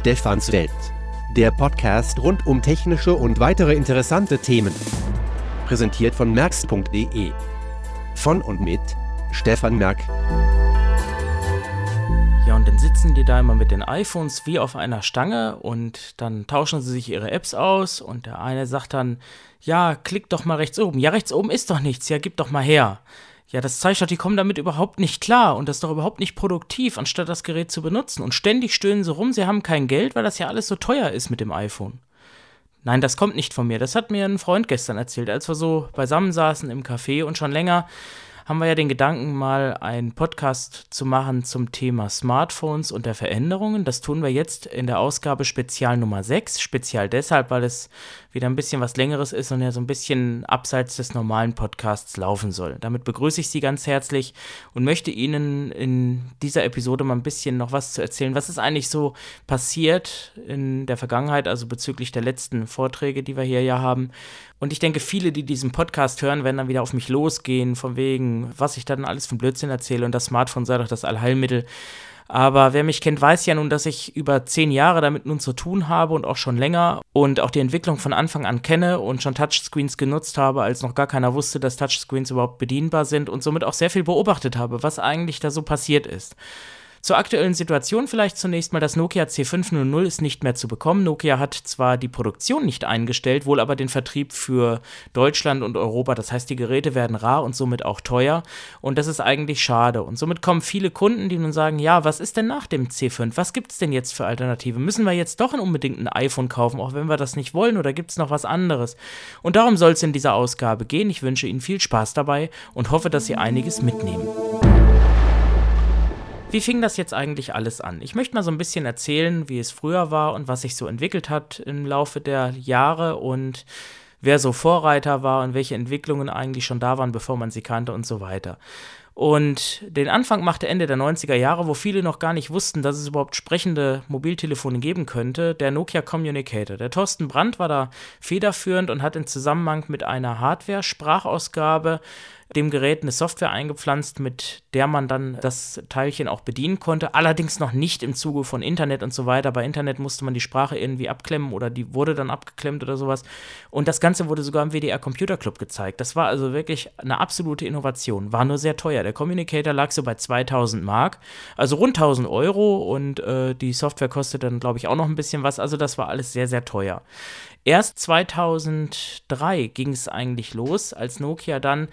Stefans Welt. Der Podcast rund um technische und weitere interessante Themen. Präsentiert von merx.de. Von und mit Stefan Merk. Ja, und dann sitzen die da immer mit den iPhones wie auf einer Stange und dann tauschen sie sich ihre Apps aus und der eine sagt dann, ja, klick doch mal rechts oben. Ja, rechts oben ist doch nichts, ja, gib doch mal her. Ja, das zeigt doch, die kommen damit überhaupt nicht klar und das ist doch überhaupt nicht produktiv, anstatt das Gerät zu benutzen. Und ständig stöhnen sie rum, sie haben kein Geld, weil das ja alles so teuer ist mit dem iPhone. Nein, das kommt nicht von mir. Das hat mir ein Freund gestern erzählt, als wir so beisammen saßen im Café und schon länger haben wir ja den Gedanken, mal einen Podcast zu machen zum Thema Smartphones und der Veränderungen. Das tun wir jetzt in der Ausgabe Spezial Nummer 6. Spezial deshalb, weil es wieder ein bisschen was Längeres ist und ja so ein bisschen abseits des normalen Podcasts laufen soll. Damit begrüße ich Sie ganz herzlich und möchte Ihnen in dieser Episode mal ein bisschen noch was zu erzählen. Was ist eigentlich so passiert in der Vergangenheit, also bezüglich der letzten Vorträge, die wir hier ja haben? Und ich denke, viele, die diesen Podcast hören, werden dann wieder auf mich losgehen, von wegen, was ich dann alles von Blödsinn erzähle und das Smartphone sei doch das Allheilmittel. Aber wer mich kennt, weiß ja nun, dass ich über zehn Jahre damit nun zu tun habe und auch schon länger und auch die Entwicklung von Anfang an kenne und schon Touchscreens genutzt habe, als noch gar keiner wusste, dass Touchscreens überhaupt bedienbar sind und somit auch sehr viel beobachtet habe, was eigentlich da so passiert ist. Zur aktuellen Situation vielleicht zunächst mal, das Nokia C500 ist nicht mehr zu bekommen. Nokia hat zwar die Produktion nicht eingestellt, wohl aber den Vertrieb für Deutschland und Europa. Das heißt, die Geräte werden rar und somit auch teuer. Und das ist eigentlich schade. Und somit kommen viele Kunden, die nun sagen, ja, was ist denn nach dem C5? Was gibt es denn jetzt für Alternativen? Müssen wir jetzt doch unbedingt ein iPhone kaufen, auch wenn wir das nicht wollen, oder gibt es noch was anderes? Und darum soll es in dieser Ausgabe gehen. Ich wünsche Ihnen viel Spaß dabei und hoffe, dass Sie einiges mitnehmen. Wie fing das jetzt eigentlich alles an? Ich möchte mal so ein bisschen erzählen, wie es früher war und was sich so entwickelt hat im Laufe der Jahre und wer so Vorreiter war und welche Entwicklungen eigentlich schon da waren, bevor man sie kannte und so weiter. Und den Anfang machte Ende der 90er Jahre, wo viele noch gar nicht wussten, dass es überhaupt sprechende Mobiltelefone geben könnte, der Nokia Communicator. Der Thorsten Brandt war da federführend und hat in Zusammenhang mit einer Hardware-Sprachausgabe dem Gerät eine Software eingepflanzt, mit der man dann das Teilchen auch bedienen konnte. Allerdings noch nicht im Zuge von Internet und so weiter. Bei Internet musste man die Sprache irgendwie abklemmen oder die wurde dann abgeklemmt oder sowas. Und das Ganze wurde sogar im WDR Computer Club gezeigt. Das war also wirklich eine absolute Innovation. War nur sehr teuer. Der Communicator lag so bei 2000 Mark, also rund 1000 Euro und äh, die Software kostete dann, glaube ich, auch noch ein bisschen was. Also das war alles sehr, sehr teuer. Erst 2003 ging es eigentlich los, als Nokia dann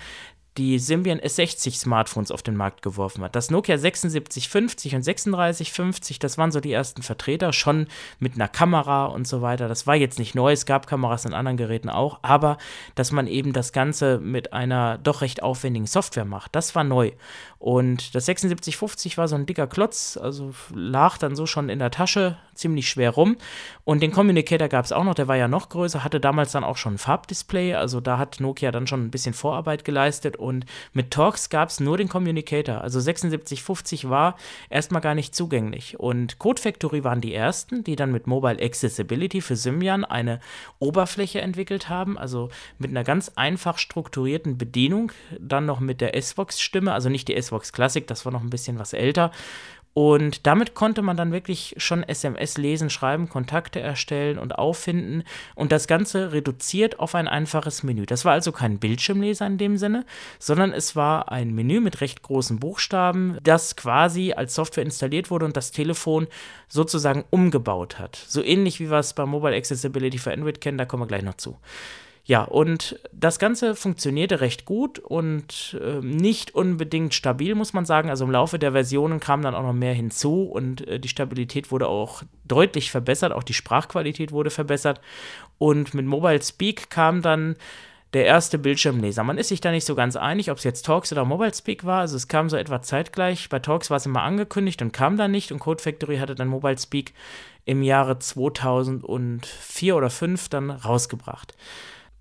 die Symbian S60 Smartphones auf den Markt geworfen hat. Das Nokia 7650 und 3650, das waren so die ersten Vertreter, schon mit einer Kamera und so weiter. Das war jetzt nicht neu, es gab Kameras in anderen Geräten auch, aber dass man eben das Ganze mit einer doch recht aufwendigen Software macht, das war neu. Und das 7650 war so ein dicker Klotz, also lag dann so schon in der Tasche, ziemlich schwer rum. Und den Communicator gab es auch noch, der war ja noch größer, hatte damals dann auch schon ein Farbdisplay, also da hat Nokia dann schon ein bisschen Vorarbeit geleistet und mit Talks gab es nur den Communicator. Also 7650 war erstmal gar nicht zugänglich. Und Code Factory waren die ersten, die dann mit Mobile Accessibility für Symbian eine Oberfläche entwickelt haben, also mit einer ganz einfach strukturierten Bedienung, dann noch mit der S-Vox-Stimme, also nicht die S-Vox Classic, das war noch ein bisschen was älter. Und damit konnte man dann wirklich schon SMS lesen, schreiben, Kontakte erstellen und auffinden und das Ganze reduziert auf ein einfaches Menü. Das war also kein Bildschirmleser in dem Sinne, sondern es war ein Menü mit recht großen Buchstaben, das quasi als Software installiert wurde und das Telefon sozusagen umgebaut hat. So ähnlich wie wir es bei Mobile Accessibility für Android kennen, da kommen wir gleich noch zu. Ja, und das Ganze funktionierte recht gut und äh, nicht unbedingt stabil, muss man sagen. Also im Laufe der Versionen kam dann auch noch mehr hinzu und äh, die Stabilität wurde auch deutlich verbessert, auch die Sprachqualität wurde verbessert. Und mit Mobile Speak kam dann der erste Bildschirmleser. Man ist sich da nicht so ganz einig, ob es jetzt Talks oder Mobile Speak war. Also es kam so etwa zeitgleich. Bei Talks war es immer angekündigt und kam dann nicht. Und Code Factory hatte dann Mobile Speak im Jahre 2004 oder 2005 dann rausgebracht.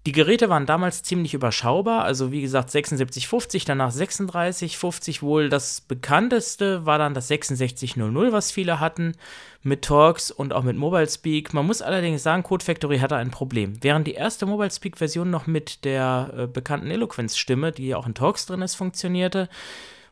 Die Geräte waren damals ziemlich überschaubar, also wie gesagt 7650, danach 3650. Wohl das bekannteste war dann das 6600, was viele hatten, mit Talks und auch mit Mobile Speak. Man muss allerdings sagen, Code Factory hatte ein Problem. Während die erste Mobile Speak-Version noch mit der äh, bekannten Eloquence-Stimme, die ja auch in Talks drin ist, funktionierte,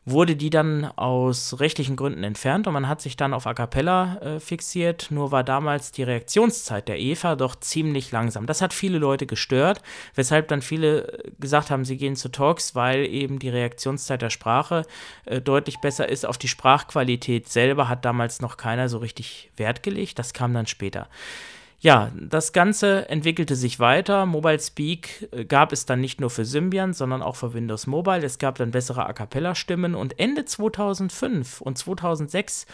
wurde die dann aus rechtlichen Gründen entfernt und man hat sich dann auf A Cappella äh, fixiert. Nur war damals die Reaktionszeit der Eva doch ziemlich langsam. Das hat viele Leute gestört, weshalb dann viele gesagt haben, sie gehen zu Talks, weil eben die Reaktionszeit der Sprache äh, deutlich besser ist. Auf die Sprachqualität selber hat damals noch keiner so richtig Wert gelegt. Das kam dann später. Ja, das Ganze entwickelte sich weiter. Mobile Speak äh, gab es dann nicht nur für Symbian, sondern auch für Windows Mobile. Es gab dann bessere A Cappella-Stimmen und Ende 2005 und 2006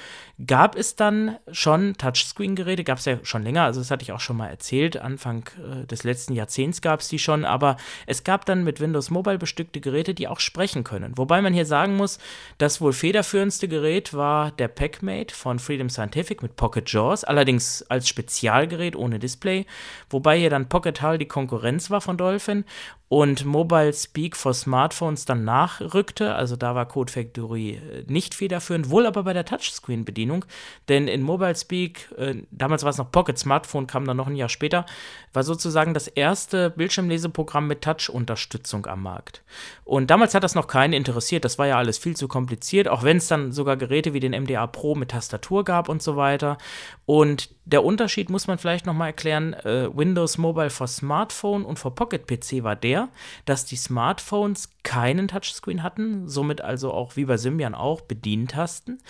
gab es dann schon Touchscreen-Geräte, gab es ja schon länger, also das hatte ich auch schon mal erzählt. Anfang äh, des letzten Jahrzehnts gab es die schon, aber es gab dann mit Windows Mobile bestückte Geräte, die auch sprechen können. Wobei man hier sagen muss, das wohl federführendste Gerät war der PackMate von Freedom Scientific mit Pocket Jaws, allerdings als Spezialgerät ohne Display, wobei hier dann Pocket Hull die Konkurrenz war von Dolphin und Mobile Speak for Smartphones dann nachrückte. Also da war Code Factory äh, nicht federführend, wohl aber bei der Touchscreen-Bedienung. Denn in Mobile Speak, äh, damals war es noch Pocket Smartphone, kam dann noch ein Jahr später, war sozusagen das erste Bildschirmleseprogramm mit Touch-Unterstützung am Markt. Und damals hat das noch keinen interessiert. Das war ja alles viel zu kompliziert, auch wenn es dann sogar Geräte wie den MDA Pro mit Tastatur gab und so weiter. Und der Unterschied muss man vielleicht nochmal erklären: äh, Windows Mobile for Smartphone und for Pocket PC war der, dass die Smartphones keinen Touchscreen hatten, somit also auch wie bei Symbian auch Bedientasten,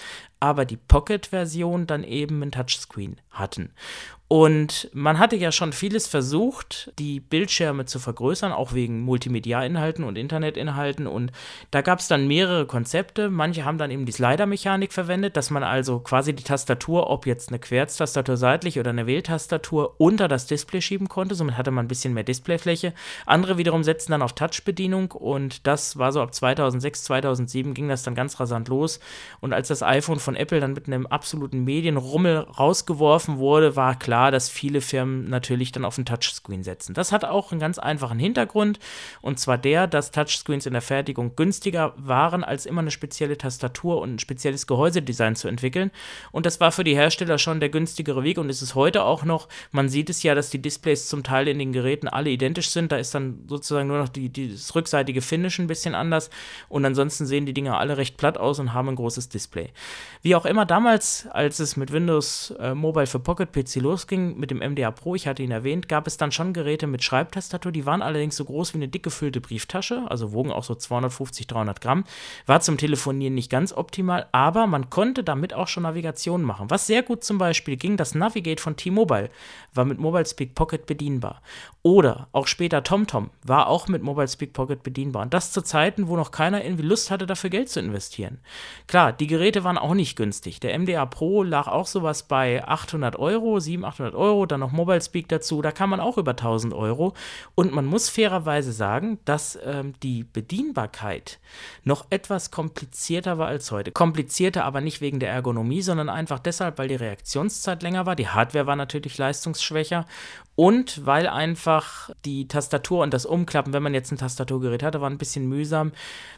aber die Pocket-Version dann eben ein Touchscreen hatten. Und man hatte ja schon vieles versucht, die Bildschirme zu vergrößern, auch wegen Multimedia-Inhalten und Internetinhalten. Und da gab es dann mehrere Konzepte. Manche haben dann eben die Slider-Mechanik verwendet, dass man also quasi die Tastatur, ob jetzt eine Querztastatur seitlich oder eine Wähltastatur, unter das Display schieben konnte. Somit hatte man ein bisschen mehr Displayfläche. Andere wiederum setzten dann auf Touch-Bedienung und das war so ab 2006, 2007 ging das dann ganz rasant los. Und als das iPhone von Apple dann mit einem absoluten Medienrummel rausgeworfen wurde, war klar, dass viele Firmen natürlich dann auf ein Touchscreen setzen. Das hat auch einen ganz einfachen Hintergrund und zwar der, dass Touchscreens in der Fertigung günstiger waren, als immer eine spezielle Tastatur und ein spezielles Gehäusedesign zu entwickeln. Und das war für die Hersteller schon der günstigere Weg und ist es heute auch noch. Man sieht es ja, dass die Displays zum Teil in den Geräten alle identisch sind. Da ist dann sozusagen nur noch die, die, das rückseitige Finish ein bisschen anders und ansonsten sehen die Dinger alle recht platt aus und haben ein großes Display. Wie auch immer damals, als es mit Windows äh, Mobile für Pocket PC losging, mit dem MDA Pro, ich hatte ihn erwähnt, gab es dann schon Geräte mit Schreibtastatur, die waren allerdings so groß wie eine dick gefüllte Brieftasche, also wogen auch so 250, 300 Gramm. War zum Telefonieren nicht ganz optimal, aber man konnte damit auch schon Navigation machen. Was sehr gut zum Beispiel ging, das Navigate von T-Mobile war mit Mobile Speak Pocket bedienbar. Oder auch später TomTom war auch mit Mobile Speak Pocket bedienbar. Und das zu Zeiten, wo noch keiner irgendwie Lust hatte, dafür Geld zu investieren. Klar, die Geräte waren auch nicht günstig. Der MDA Pro lag auch sowas bei 800 Euro, 700, 800 Euro, dann noch Mobile Speak dazu, da kam man auch über 1000 Euro. Und man muss fairerweise sagen, dass ähm, die Bedienbarkeit noch etwas komplizierter war als heute. Komplizierter aber nicht wegen der Ergonomie, sondern einfach deshalb, weil die Reaktionszeit länger war. Die Hardware war natürlich leistungsschwächer und weil einfach die Tastatur und das Umklappen, wenn man jetzt ein Tastaturgerät hatte, war ein bisschen mühsam.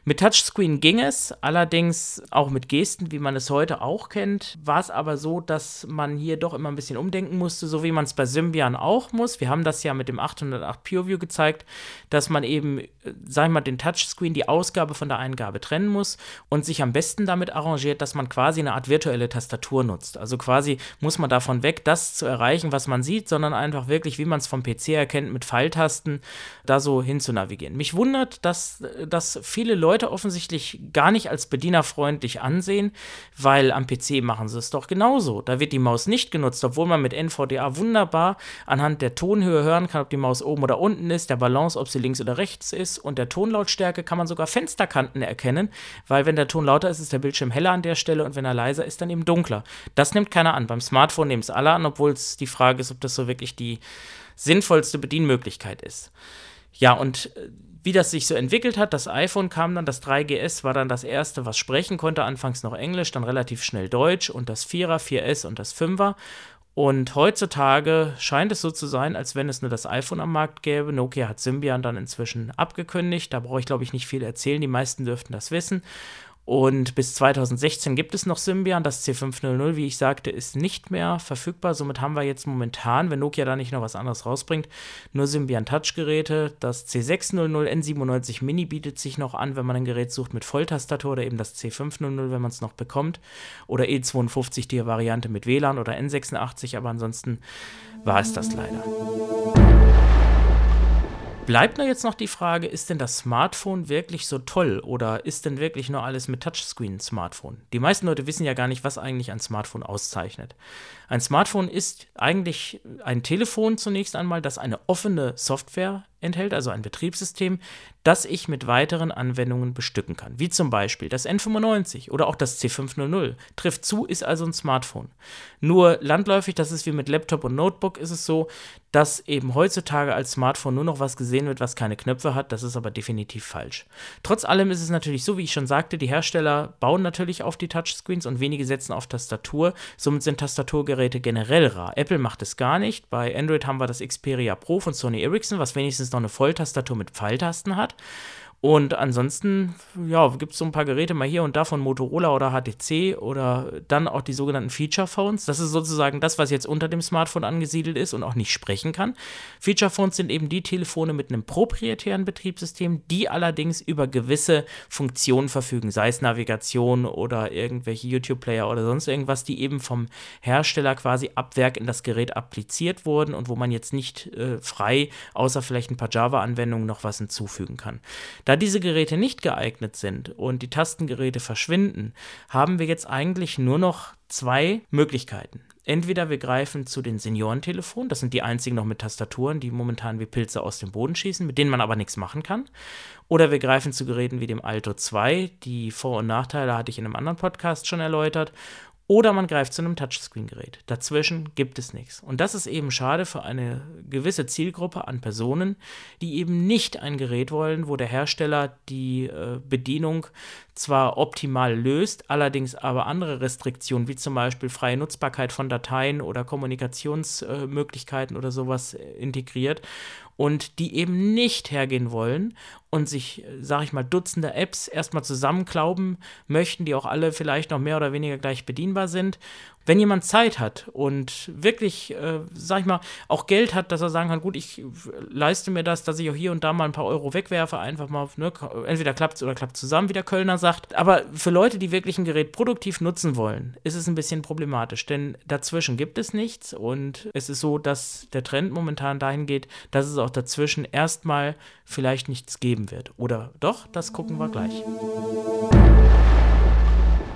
Mit Touchscreen ging es, allerdings auch mit Gesten, wie man es heute auch kennt, war es aber so, dass man hier doch immer ein bisschen umdenken musste, so wie man es bei Symbian auch muss. Wir haben das ja mit dem 808 PureView gezeigt, dass man eben, sag ich mal, den Touchscreen, die Ausgabe von der Eingabe trennen muss und sich am besten damit arrangiert, dass man quasi eine Art virtuelle Tastatur nutzt. Also quasi muss man davon weg, das zu erreichen, was man sieht, sondern einfach wirklich wirklich, wie man es vom PC erkennt, mit Pfeiltasten da so hin zu navigieren. Mich wundert, dass das viele Leute offensichtlich gar nicht als bedienerfreundlich ansehen, weil am PC machen sie es doch genauso. Da wird die Maus nicht genutzt, obwohl man mit NVDA wunderbar anhand der Tonhöhe hören kann, ob die Maus oben oder unten ist, der Balance, ob sie links oder rechts ist und der Tonlautstärke kann man sogar Fensterkanten erkennen, weil wenn der Ton lauter ist, ist der Bildschirm heller an der Stelle und wenn er leiser ist, dann eben dunkler. Das nimmt keiner an. Beim Smartphone nehmen es alle an, obwohl es die Frage ist, ob das so wirklich die sinnvollste Bedienmöglichkeit ist. Ja, und äh, wie das sich so entwickelt hat, das iPhone kam dann, das 3GS war dann das erste, was sprechen konnte, anfangs noch Englisch, dann relativ schnell Deutsch und das 4er, 4S und das 5er. Und heutzutage scheint es so zu sein, als wenn es nur das iPhone am Markt gäbe. Nokia hat Symbian dann inzwischen abgekündigt. Da brauche ich, glaube ich, nicht viel erzählen. Die meisten dürften das wissen. Und bis 2016 gibt es noch Symbian. Das C500, wie ich sagte, ist nicht mehr verfügbar. Somit haben wir jetzt momentan, wenn Nokia da nicht noch was anderes rausbringt, nur Symbian Touch-Geräte. Das C600 N97 Mini bietet sich noch an, wenn man ein Gerät sucht mit Volltastatur oder eben das C500, wenn man es noch bekommt. Oder E52 die Variante mit WLAN oder N86, aber ansonsten war es das leider. Bleibt nur jetzt noch die Frage, ist denn das Smartphone wirklich so toll oder ist denn wirklich nur alles mit Touchscreen Smartphone? Die meisten Leute wissen ja gar nicht, was eigentlich ein Smartphone auszeichnet. Ein Smartphone ist eigentlich ein Telefon zunächst einmal, das eine offene Software enthält, also ein Betriebssystem, das ich mit weiteren Anwendungen bestücken kann, wie zum Beispiel das N95 oder auch das C500. Trifft zu, ist also ein Smartphone. Nur landläufig, das ist wie mit Laptop und Notebook, ist es so, dass eben heutzutage als Smartphone nur noch was gesehen wird, was keine Knöpfe hat. Das ist aber definitiv falsch. Trotz allem ist es natürlich so, wie ich schon sagte, die Hersteller bauen natürlich auf die Touchscreens und wenige setzen auf Tastatur. Somit sind Tastaturgeräte generell rar. Apple macht es gar nicht. Bei Android haben wir das Xperia Pro von Sony Ericsson, was wenigstens noch eine Volltastatur mit Pfeiltasten hat. Und ansonsten, ja, gibt es so ein paar Geräte mal hier und da von Motorola oder HTC oder dann auch die sogenannten Feature Phones. Das ist sozusagen das, was jetzt unter dem Smartphone angesiedelt ist und auch nicht sprechen kann. Feature Phones sind eben die Telefone mit einem proprietären Betriebssystem, die allerdings über gewisse Funktionen verfügen, sei es Navigation oder irgendwelche YouTube-Player oder sonst irgendwas, die eben vom Hersteller quasi ab Werk in das Gerät appliziert wurden und wo man jetzt nicht äh, frei, außer vielleicht ein paar Java-Anwendungen, noch was hinzufügen kann. Da da diese Geräte nicht geeignet sind und die Tastengeräte verschwinden, haben wir jetzt eigentlich nur noch zwei Möglichkeiten. Entweder wir greifen zu den Seniorentelefonen, das sind die einzigen noch mit Tastaturen, die momentan wie Pilze aus dem Boden schießen, mit denen man aber nichts machen kann. Oder wir greifen zu Geräten wie dem Alto 2, die Vor- und Nachteile hatte ich in einem anderen Podcast schon erläutert. Oder man greift zu einem Touchscreen-Gerät. Dazwischen gibt es nichts. Und das ist eben schade für eine gewisse Zielgruppe an Personen, die eben nicht ein Gerät wollen, wo der Hersteller die äh, Bedienung zwar optimal löst, allerdings aber andere Restriktionen, wie zum Beispiel freie Nutzbarkeit von Dateien oder Kommunikationsmöglichkeiten äh, oder sowas äh, integriert und die eben nicht hergehen wollen und sich, sag ich mal, Dutzende Apps erstmal zusammenklauben möchten, die auch alle vielleicht noch mehr oder weniger gleich bedienbar sind wenn jemand Zeit hat und wirklich, äh, sag ich mal, auch Geld hat, dass er sagen kann, gut, ich leiste mir das, dass ich auch hier und da mal ein paar Euro wegwerfe, einfach mal, ne, entweder klappt es oder klappt zusammen, wie der Kölner sagt. Aber für Leute, die wirklich ein Gerät produktiv nutzen wollen, ist es ein bisschen problematisch, denn dazwischen gibt es nichts und es ist so, dass der Trend momentan dahin geht, dass es auch dazwischen erstmal vielleicht nichts geben wird. Oder doch, das gucken wir gleich.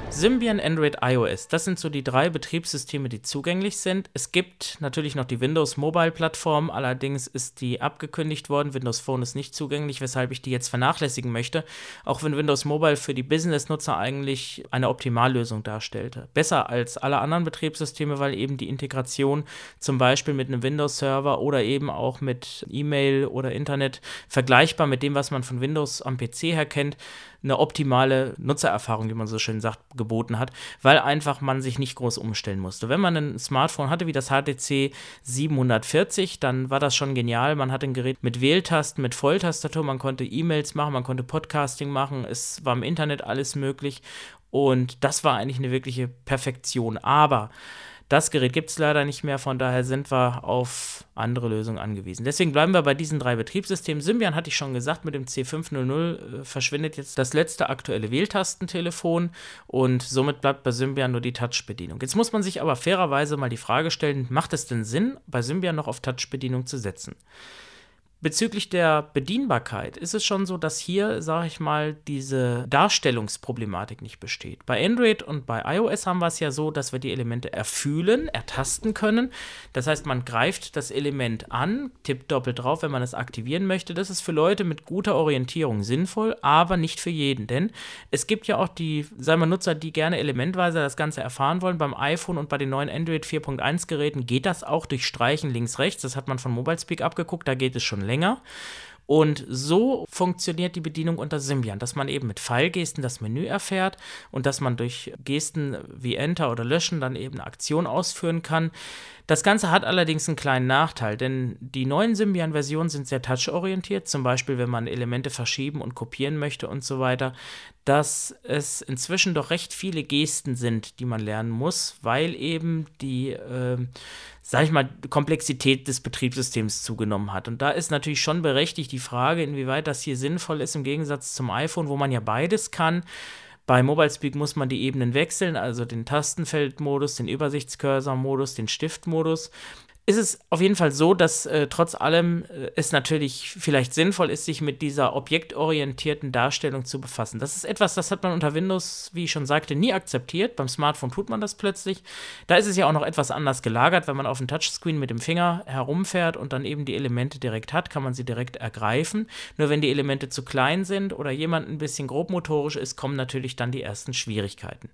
Symbian, Android, iOS, das sind so die drei Betriebssysteme, die zugänglich sind. Es gibt natürlich noch die Windows Mobile Plattform, allerdings ist die abgekündigt worden. Windows Phone ist nicht zugänglich, weshalb ich die jetzt vernachlässigen möchte, auch wenn Windows Mobile für die Business-Nutzer eigentlich eine Optimallösung darstellte. Besser als alle anderen Betriebssysteme, weil eben die Integration zum Beispiel mit einem Windows-Server oder eben auch mit E-Mail oder Internet vergleichbar mit dem, was man von Windows am PC her kennt, eine optimale Nutzererfahrung, wie man so schön sagt, geboten hat, weil einfach man sich nicht groß umstellen musste. Wenn man ein Smartphone hatte wie das HTC 740, dann war das schon genial. Man hatte ein Gerät mit Wähltasten, mit Volltastatur, man konnte E-Mails machen, man konnte Podcasting machen, es war im Internet alles möglich und das war eigentlich eine wirkliche Perfektion. Aber das Gerät gibt es leider nicht mehr, von daher sind wir auf andere Lösungen angewiesen. Deswegen bleiben wir bei diesen drei Betriebssystemen. Symbian hatte ich schon gesagt, mit dem C500 äh, verschwindet jetzt das letzte aktuelle Wähltastentelefon und somit bleibt bei Symbian nur die Touch-Bedienung. Jetzt muss man sich aber fairerweise mal die Frage stellen, macht es denn Sinn, bei Symbian noch auf Touch-Bedienung zu setzen? Bezüglich der Bedienbarkeit ist es schon so, dass hier, sage ich mal, diese Darstellungsproblematik nicht besteht. Bei Android und bei iOS haben wir es ja so, dass wir die Elemente erfühlen, ertasten können. Das heißt, man greift das Element an, tippt doppelt drauf, wenn man es aktivieren möchte. Das ist für Leute mit guter Orientierung sinnvoll, aber nicht für jeden. Denn es gibt ja auch die, sagen wir Nutzer, die gerne elementweise das Ganze erfahren wollen. Beim iPhone und bei den neuen Android 4.1 Geräten geht das auch durch Streichen links-rechts. Das hat man von MobileSpeak abgeguckt, da geht es schon länger. Und so funktioniert die Bedienung unter Symbian, dass man eben mit Pfeilgesten das Menü erfährt und dass man durch Gesten wie Enter oder Löschen dann eben eine Aktion ausführen kann. Das Ganze hat allerdings einen kleinen Nachteil, denn die neuen Symbian-Versionen sind sehr touchorientiert, zum Beispiel wenn man Elemente verschieben und kopieren möchte und so weiter. dass es inzwischen doch recht viele Gesten sind, die man lernen muss, weil eben die, äh, sag ich mal, Komplexität des Betriebssystems zugenommen hat. Und da ist natürlich schon berechtigt die Frage, inwieweit das hier sinnvoll ist, im Gegensatz zum iPhone, wo man ja beides kann. Bei MobileSpeak muss man die Ebenen wechseln, also den Tastenfeldmodus, den Übersichtscursor-Modus, den Stiftmodus ist es auf jeden Fall so, dass äh, trotz allem äh, es natürlich vielleicht sinnvoll ist, sich mit dieser objektorientierten Darstellung zu befassen. Das ist etwas, das hat man unter Windows, wie ich schon sagte, nie akzeptiert. Beim Smartphone tut man das plötzlich. Da ist es ja auch noch etwas anders gelagert. Wenn man auf dem Touchscreen mit dem Finger herumfährt und dann eben die Elemente direkt hat, kann man sie direkt ergreifen. Nur wenn die Elemente zu klein sind oder jemand ein bisschen grobmotorisch ist, kommen natürlich dann die ersten Schwierigkeiten.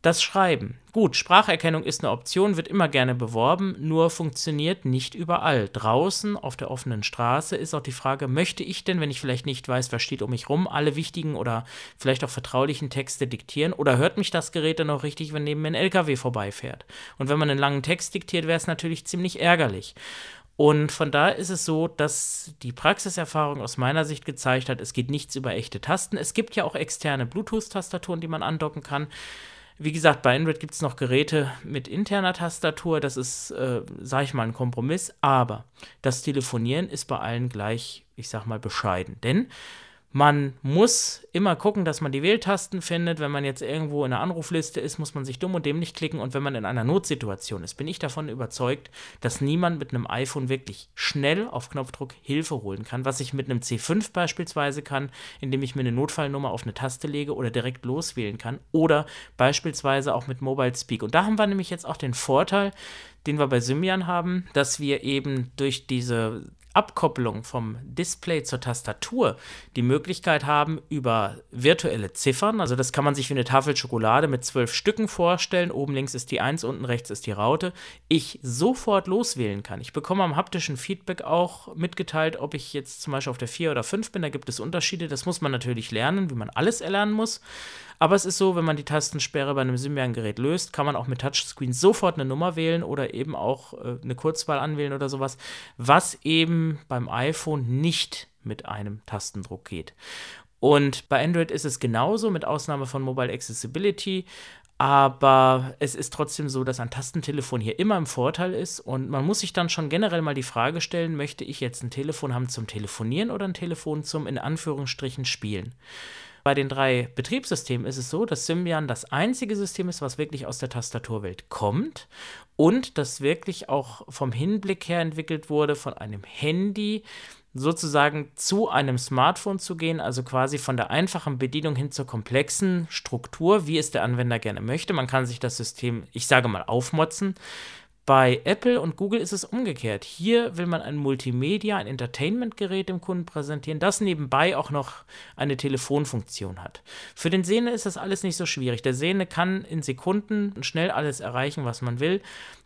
Das Schreiben. Gut, Spracherkennung ist eine Option, wird immer gerne beworben, nur funktioniert nicht überall. Draußen auf der offenen Straße ist auch die Frage, möchte ich denn, wenn ich vielleicht nicht weiß, was steht um mich rum, alle wichtigen oder vielleicht auch vertraulichen Texte diktieren oder hört mich das Gerät dann auch richtig, wenn neben mir ein LKW vorbeifährt? Und wenn man einen langen Text diktiert, wäre es natürlich ziemlich ärgerlich. Und von da ist es so, dass die Praxiserfahrung aus meiner Sicht gezeigt hat, es geht nichts über echte Tasten. Es gibt ja auch externe Bluetooth-Tastaturen, die man andocken kann. Wie gesagt, bei Android gibt es noch Geräte mit interner Tastatur. Das ist, äh, sage ich mal, ein Kompromiss. Aber das Telefonieren ist bei allen gleich, ich sag mal, bescheiden. Denn man muss immer gucken, dass man die Wähltasten findet. Wenn man jetzt irgendwo in einer Anrufliste ist, muss man sich dumm und dämlich klicken. Und wenn man in einer Notsituation ist, bin ich davon überzeugt, dass niemand mit einem iPhone wirklich schnell auf Knopfdruck Hilfe holen kann. Was ich mit einem C5 beispielsweise kann, indem ich mir eine Notfallnummer auf eine Taste lege oder direkt loswählen kann. Oder beispielsweise auch mit Mobile Speak. Und da haben wir nämlich jetzt auch den Vorteil, den wir bei Symbian haben, dass wir eben durch diese Abkopplung vom Display zur Tastatur die Möglichkeit haben, über virtuelle Ziffern, also das kann man sich wie eine Tafel Schokolade mit zwölf Stücken vorstellen, oben links ist die 1, unten rechts ist die Raute, ich sofort loswählen kann. Ich bekomme am haptischen Feedback auch mitgeteilt, ob ich jetzt zum Beispiel auf der 4 oder 5 bin, da gibt es Unterschiede, das muss man natürlich lernen, wie man alles erlernen muss. Aber es ist so, wenn man die Tastensperre bei einem Symbian-Gerät löst, kann man auch mit Touchscreen sofort eine Nummer wählen oder eben auch äh, eine Kurzwahl anwählen oder sowas, was eben beim iPhone nicht mit einem Tastendruck geht. Und bei Android ist es genauso, mit Ausnahme von Mobile Accessibility. Aber es ist trotzdem so, dass ein Tastentelefon hier immer im Vorteil ist und man muss sich dann schon generell mal die Frage stellen, möchte ich jetzt ein Telefon haben zum Telefonieren oder ein Telefon zum in Anführungsstrichen Spielen? Bei den drei Betriebssystemen ist es so, dass Symbian das einzige System ist, was wirklich aus der Tastaturwelt kommt und das wirklich auch vom Hinblick her entwickelt wurde, von einem Handy sozusagen zu einem Smartphone zu gehen, also quasi von der einfachen Bedienung hin zur komplexen Struktur, wie es der Anwender gerne möchte. Man kann sich das System, ich sage mal, aufmotzen. Bei Apple und Google ist es umgekehrt. Hier will man ein Multimedia, ein Entertainment-Gerät dem Kunden präsentieren, das nebenbei auch noch eine Telefonfunktion hat. Für den Sehne ist das alles nicht so schwierig. Der Sehne kann in Sekunden schnell alles erreichen, was man will.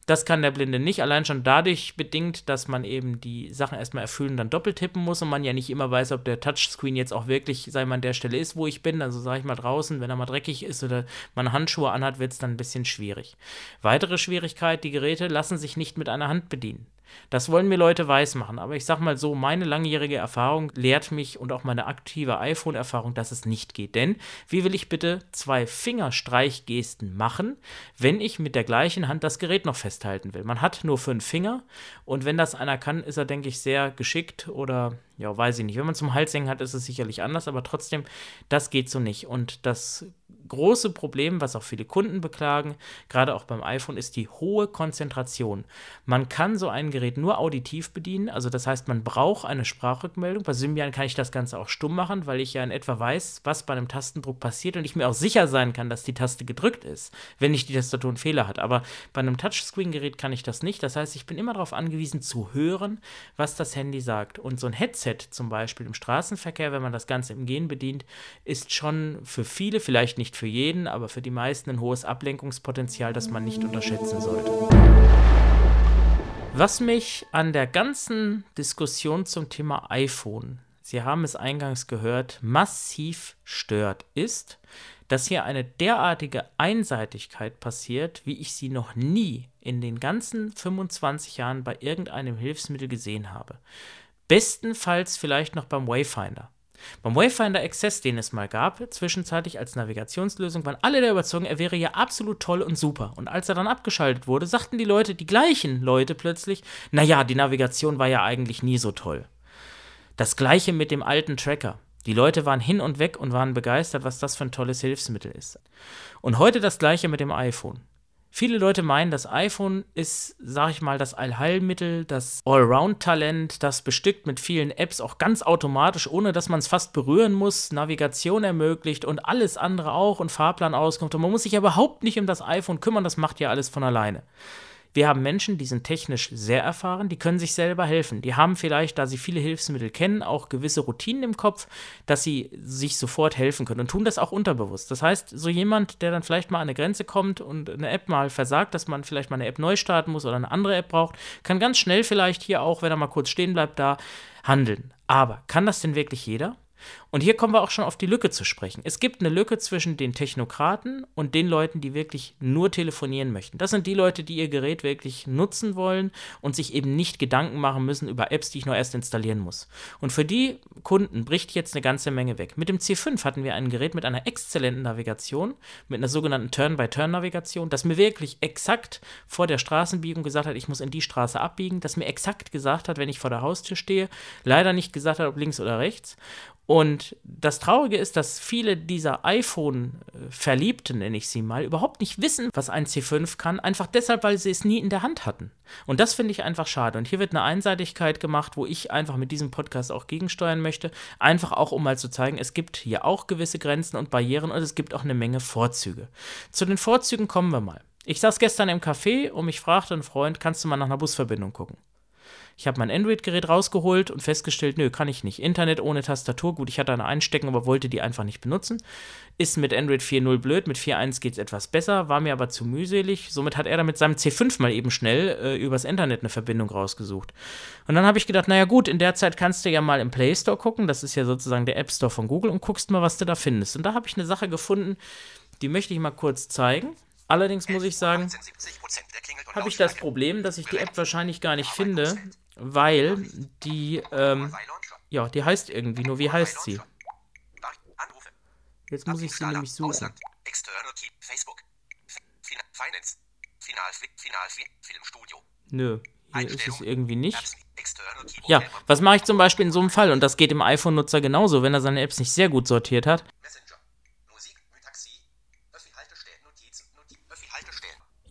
Das kann der Blinde nicht, allein schon dadurch bedingt, dass man eben die Sachen erstmal erfüllen, dann doppelt tippen muss und man ja nicht immer weiß, ob der Touchscreen jetzt auch wirklich, sei mal, an der Stelle ist, wo ich bin. Also sage ich mal draußen, wenn er mal dreckig ist oder man Handschuhe anhat, wird es dann ein bisschen schwierig. Weitere Schwierigkeit, die Geräte lassen sich nicht mit einer Hand bedienen. Das wollen mir Leute weismachen, aber ich sag mal so, meine langjährige Erfahrung lehrt mich und auch meine aktive iPhone-Erfahrung, dass es nicht geht. Denn wie will ich bitte zwei Fingerstreichgesten machen, wenn ich mit der gleichen Hand das Gerät noch festhalten will? Man hat nur fünf Finger und wenn das einer kann, ist er, denke ich, sehr geschickt oder ja, weiß ich nicht. Wenn man zum Hals hängen hat, ist es sicherlich anders, aber trotzdem, das geht so nicht. Und das große Problem, was auch viele Kunden beklagen, gerade auch beim iPhone, ist die hohe Konzentration. Man kann so ein Gerät nur auditiv bedienen, also das heißt, man braucht eine Sprachrückmeldung. Bei Symbian kann ich das Ganze auch stumm machen, weil ich ja in etwa weiß, was bei einem Tastendruck passiert und ich mir auch sicher sein kann, dass die Taste gedrückt ist, wenn nicht die Tastatur einen Fehler hat. Aber bei einem Touchscreen-Gerät kann ich das nicht. Das heißt, ich bin immer darauf angewiesen zu hören, was das Handy sagt. Und so ein Headset zum Beispiel im Straßenverkehr, wenn man das Ganze im Gehen bedient, ist schon für viele, vielleicht nicht für für jeden, aber für die meisten ein hohes Ablenkungspotenzial, das man nicht unterschätzen sollte. Was mich an der ganzen Diskussion zum Thema iPhone, Sie haben es eingangs gehört, massiv stört, ist, dass hier eine derartige Einseitigkeit passiert, wie ich sie noch nie in den ganzen 25 Jahren bei irgendeinem Hilfsmittel gesehen habe. Bestenfalls vielleicht noch beim Wayfinder. Beim Wayfinder Access, den es mal gab, zwischenzeitlich als Navigationslösung, waren alle der Überzeugung, er wäre ja absolut toll und super. Und als er dann abgeschaltet wurde, sagten die Leute, die gleichen Leute plötzlich, naja, die Navigation war ja eigentlich nie so toll. Das gleiche mit dem alten Tracker. Die Leute waren hin und weg und waren begeistert, was das für ein tolles Hilfsmittel ist. Und heute das gleiche mit dem iPhone. Viele Leute meinen, das iPhone ist, sag ich mal, das Allheilmittel, das Allround-Talent, das bestückt mit vielen Apps auch ganz automatisch, ohne dass man es fast berühren muss, Navigation ermöglicht und alles andere auch und Fahrplan auskommt. Und man muss sich ja überhaupt nicht um das iPhone kümmern, das macht ja alles von alleine. Wir haben Menschen, die sind technisch sehr erfahren, die können sich selber helfen. Die haben vielleicht, da sie viele Hilfsmittel kennen, auch gewisse Routinen im Kopf, dass sie sich sofort helfen können und tun das auch unterbewusst. Das heißt, so jemand, der dann vielleicht mal an eine Grenze kommt und eine App mal versagt, dass man vielleicht mal eine App neu starten muss oder eine andere App braucht, kann ganz schnell vielleicht hier auch, wenn er mal kurz stehen bleibt, da handeln. Aber kann das denn wirklich jeder? Und hier kommen wir auch schon auf die Lücke zu sprechen. Es gibt eine Lücke zwischen den Technokraten und den Leuten, die wirklich nur telefonieren möchten. Das sind die Leute, die ihr Gerät wirklich nutzen wollen und sich eben nicht Gedanken machen müssen über Apps, die ich nur erst installieren muss. Und für die Kunden bricht jetzt eine ganze Menge weg. Mit dem C5 hatten wir ein Gerät mit einer exzellenten Navigation, mit einer sogenannten Turn-by-Turn-Navigation, das mir wirklich exakt vor der Straßenbiegung gesagt hat, ich muss in die Straße abbiegen, das mir exakt gesagt hat, wenn ich vor der Haustür stehe, leider nicht gesagt hat, ob links oder rechts. Und das Traurige ist, dass viele dieser iPhone-Verliebten, nenne ich sie mal, überhaupt nicht wissen, was ein C5 kann, einfach deshalb, weil sie es nie in der Hand hatten. Und das finde ich einfach schade. Und hier wird eine Einseitigkeit gemacht, wo ich einfach mit diesem Podcast auch gegensteuern möchte, einfach auch um mal zu zeigen, es gibt hier auch gewisse Grenzen und Barrieren und es gibt auch eine Menge Vorzüge. Zu den Vorzügen kommen wir mal. Ich saß gestern im Café und mich fragte ein Freund, kannst du mal nach einer Busverbindung gucken? Ich habe mein Android-Gerät rausgeholt und festgestellt, nö, kann ich nicht. Internet ohne Tastatur, gut, ich hatte eine Einstecken, aber wollte die einfach nicht benutzen. Ist mit Android 4.0 blöd, mit 4.1 geht es etwas besser, war mir aber zu mühselig. Somit hat er dann mit seinem C5 mal eben schnell äh, übers Internet eine Verbindung rausgesucht. Und dann habe ich gedacht, naja gut, in der Zeit kannst du ja mal im Play Store gucken, das ist ja sozusagen der App Store von Google, und guckst mal, was du da findest. Und da habe ich eine Sache gefunden, die möchte ich mal kurz zeigen. Allerdings muss ich sagen, habe ich das Problem, dass ich die App wahrscheinlich gar nicht finde, weil die, ähm, ja, die heißt irgendwie, nur wie heißt sie? Jetzt muss ich sie nämlich suchen. Nö, hier ist es irgendwie nicht. Ja, was mache ich zum Beispiel in so einem Fall? Und das geht dem iPhone-Nutzer genauso, wenn er seine Apps nicht sehr gut sortiert hat.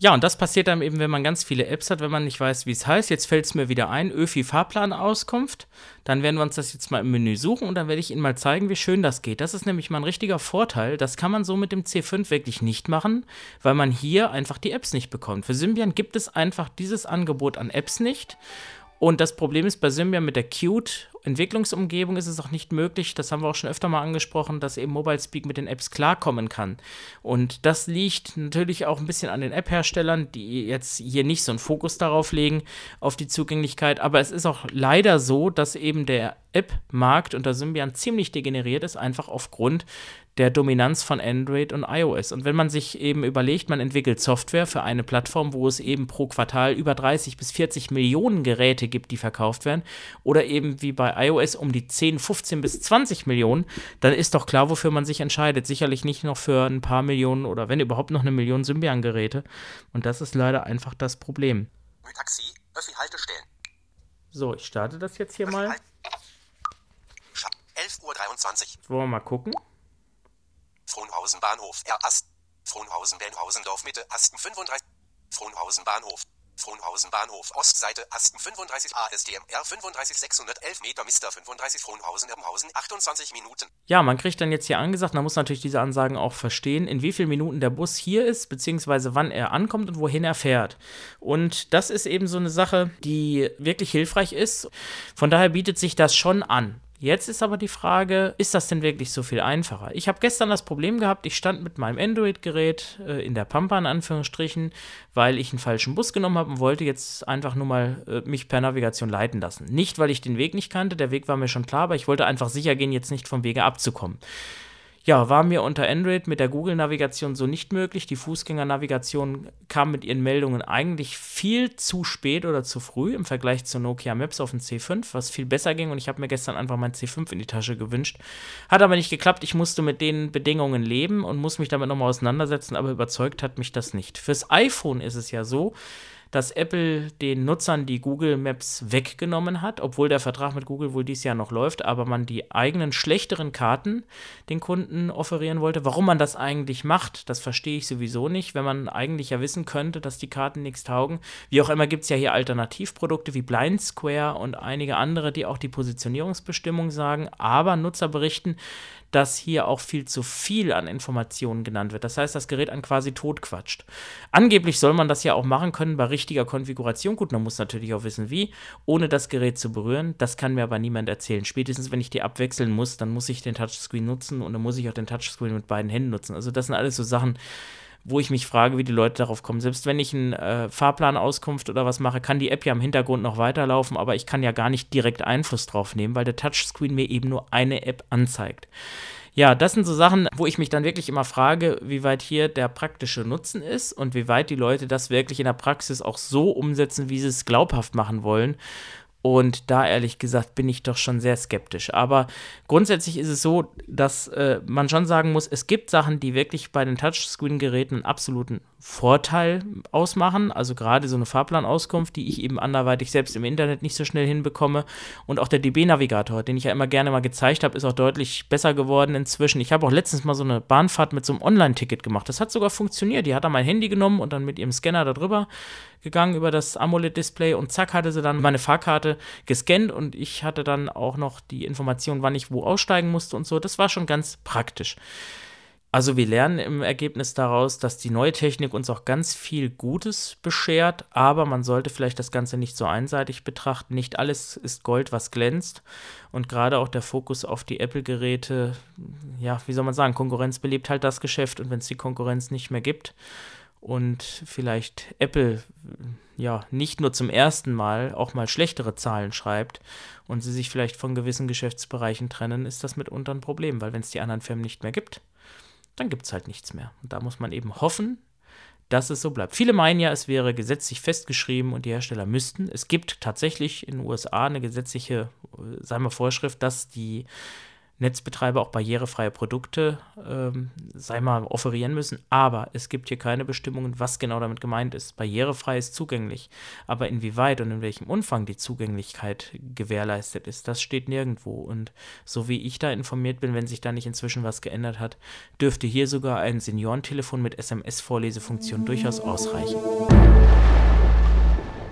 Ja, und das passiert dann eben, wenn man ganz viele Apps hat, wenn man nicht weiß, wie es heißt. Jetzt fällt es mir wieder ein, Öfi Fahrplanauskunft. Dann werden wir uns das jetzt mal im Menü suchen und dann werde ich Ihnen mal zeigen, wie schön das geht. Das ist nämlich mal ein richtiger Vorteil. Das kann man so mit dem C5 wirklich nicht machen, weil man hier einfach die Apps nicht bekommt. Für Symbian gibt es einfach dieses Angebot an Apps nicht. Und das Problem ist bei Symbian mit der Qt Entwicklungsumgebung ist es auch nicht möglich, das haben wir auch schon öfter mal angesprochen, dass eben Mobile Speak mit den Apps klarkommen kann. Und das liegt natürlich auch ein bisschen an den App-Herstellern, die jetzt hier nicht so einen Fokus darauf legen, auf die Zugänglichkeit. Aber es ist auch leider so, dass eben der App-Markt unter Symbian ziemlich degeneriert ist, einfach aufgrund der Dominanz von Android und iOS. Und wenn man sich eben überlegt, man entwickelt Software für eine Plattform, wo es eben pro Quartal über 30 bis 40 Millionen Geräte gibt, die verkauft werden, oder eben wie bei iOS um die 10, 15 bis 20 Millionen, dann ist doch klar, wofür man sich entscheidet. Sicherlich nicht noch für ein paar Millionen oder wenn überhaupt noch eine Million Symbian-Geräte. Und das ist leider einfach das Problem. Taxi, Öffi Haltestellen. So, ich starte das jetzt hier mal. 11.23 Uhr. Wollen wir mal gucken. Frohnhausen Bahnhof, R. Ast. Frohnhausen, Benhausendorf, Mitte, Asten 35. Frohnhausen Bahnhof. Frohnhausen Bahnhof, Ostseite, Asten 35 ASTM, R 35 611 Meter, Mister 35 Frohnhausen, Erbenhausen, 28 Minuten. Ja, man kriegt dann jetzt hier angesagt, man muss natürlich diese Ansagen auch verstehen, in wie vielen Minuten der Bus hier ist, beziehungsweise wann er ankommt und wohin er fährt. Und das ist eben so eine Sache, die wirklich hilfreich ist. Von daher bietet sich das schon an. Jetzt ist aber die Frage, ist das denn wirklich so viel einfacher? Ich habe gestern das Problem gehabt, ich stand mit meinem Android-Gerät äh, in der Pampa in Anführungsstrichen, weil ich einen falschen Bus genommen habe und wollte jetzt einfach nur mal äh, mich per Navigation leiten lassen. Nicht, weil ich den Weg nicht kannte, der Weg war mir schon klar, aber ich wollte einfach sicher gehen, jetzt nicht vom Wege abzukommen. Ja, war mir unter Android mit der Google-Navigation so nicht möglich. Die Fußgänger-Navigation kam mit ihren Meldungen eigentlich viel zu spät oder zu früh im Vergleich zu Nokia Maps auf dem C5, was viel besser ging. Und ich habe mir gestern einfach mein C5 in die Tasche gewünscht. Hat aber nicht geklappt. Ich musste mit den Bedingungen leben und muss mich damit nochmal auseinandersetzen, aber überzeugt hat mich das nicht. Fürs iPhone ist es ja so, dass Apple den Nutzern die Google Maps weggenommen hat, obwohl der Vertrag mit Google wohl dieses Jahr noch läuft, aber man die eigenen schlechteren Karten den Kunden offerieren wollte. Warum man das eigentlich macht, das verstehe ich sowieso nicht, wenn man eigentlich ja wissen könnte, dass die Karten nichts taugen. Wie auch immer gibt es ja hier Alternativprodukte wie Blind Square und einige andere, die auch die Positionierungsbestimmung sagen, aber Nutzer berichten, dass hier auch viel zu viel an Informationen genannt wird. Das heißt, das Gerät an quasi totquatscht. Angeblich soll man das ja auch machen können bei richtiger Konfiguration. Gut, man muss natürlich auch wissen, wie, ohne das Gerät zu berühren. Das kann mir aber niemand erzählen. Spätestens, wenn ich die abwechseln muss, dann muss ich den Touchscreen nutzen und dann muss ich auch den Touchscreen mit beiden Händen nutzen. Also das sind alles so Sachen, wo ich mich frage, wie die Leute darauf kommen. Selbst wenn ich einen äh, Fahrplanauskunft oder was mache, kann die App ja im Hintergrund noch weiterlaufen, aber ich kann ja gar nicht direkt Einfluss drauf nehmen, weil der Touchscreen mir eben nur eine App anzeigt. Ja, das sind so Sachen, wo ich mich dann wirklich immer frage, wie weit hier der praktische Nutzen ist und wie weit die Leute das wirklich in der Praxis auch so umsetzen, wie sie es glaubhaft machen wollen. Und da ehrlich gesagt bin ich doch schon sehr skeptisch. Aber grundsätzlich ist es so, dass äh, man schon sagen muss, es gibt Sachen, die wirklich bei den Touchscreen-Geräten einen absoluten Vorteil ausmachen. Also gerade so eine Fahrplanauskunft, die ich eben anderweitig selbst im Internet nicht so schnell hinbekomme. Und auch der DB-Navigator, den ich ja immer gerne mal gezeigt habe, ist auch deutlich besser geworden inzwischen. Ich habe auch letztens mal so eine Bahnfahrt mit so einem Online-Ticket gemacht. Das hat sogar funktioniert. Die hat dann mein Handy genommen und dann mit ihrem Scanner darüber gegangen über das AMOLED-Display und zack hatte sie dann meine Fahrkarte gescannt und ich hatte dann auch noch die Information, wann ich wo aussteigen musste und so. Das war schon ganz praktisch. Also wir lernen im Ergebnis daraus, dass die neue Technik uns auch ganz viel Gutes beschert, aber man sollte vielleicht das Ganze nicht so einseitig betrachten. Nicht alles ist Gold, was glänzt. Und gerade auch der Fokus auf die Apple-Geräte, ja, wie soll man sagen, Konkurrenz belebt halt das Geschäft und wenn es die Konkurrenz nicht mehr gibt und vielleicht Apple ja nicht nur zum ersten Mal auch mal schlechtere Zahlen schreibt und sie sich vielleicht von gewissen Geschäftsbereichen trennen, ist das mitunter ein Problem, weil wenn es die anderen Firmen nicht mehr gibt, dann gibt es halt nichts mehr. Und da muss man eben hoffen, dass es so bleibt. Viele meinen ja, es wäre gesetzlich festgeschrieben und die Hersteller müssten. Es gibt tatsächlich in den USA eine gesetzliche, äh, sagen wir, Vorschrift, dass die Netzbetreiber auch barrierefreie Produkte, ähm, sei mal, offerieren müssen. Aber es gibt hier keine Bestimmungen, was genau damit gemeint ist. Barrierefrei ist zugänglich. Aber inwieweit und in welchem Umfang die Zugänglichkeit gewährleistet ist, das steht nirgendwo. Und so wie ich da informiert bin, wenn sich da nicht inzwischen was geändert hat, dürfte hier sogar ein Seniorentelefon mit SMS-Vorlesefunktion durchaus ausreichen.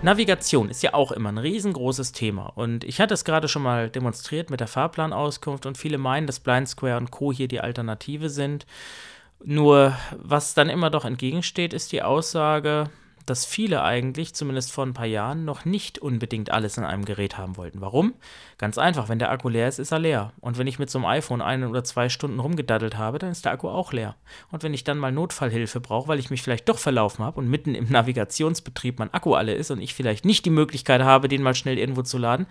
Navigation ist ja auch immer ein riesengroßes Thema. Und ich hatte es gerade schon mal demonstriert mit der Fahrplanauskunft und viele meinen, dass Blind Square und Co. hier die Alternative sind. Nur was dann immer doch entgegensteht, ist die Aussage, dass viele eigentlich, zumindest vor ein paar Jahren, noch nicht unbedingt alles in einem Gerät haben wollten. Warum? Ganz einfach, wenn der Akku leer ist, ist er leer. Und wenn ich mit so einem iPhone eine oder zwei Stunden rumgedaddelt habe, dann ist der Akku auch leer. Und wenn ich dann mal Notfallhilfe brauche, weil ich mich vielleicht doch verlaufen habe und mitten im Navigationsbetrieb mein Akku alle ist und ich vielleicht nicht die Möglichkeit habe, den mal schnell irgendwo zu laden,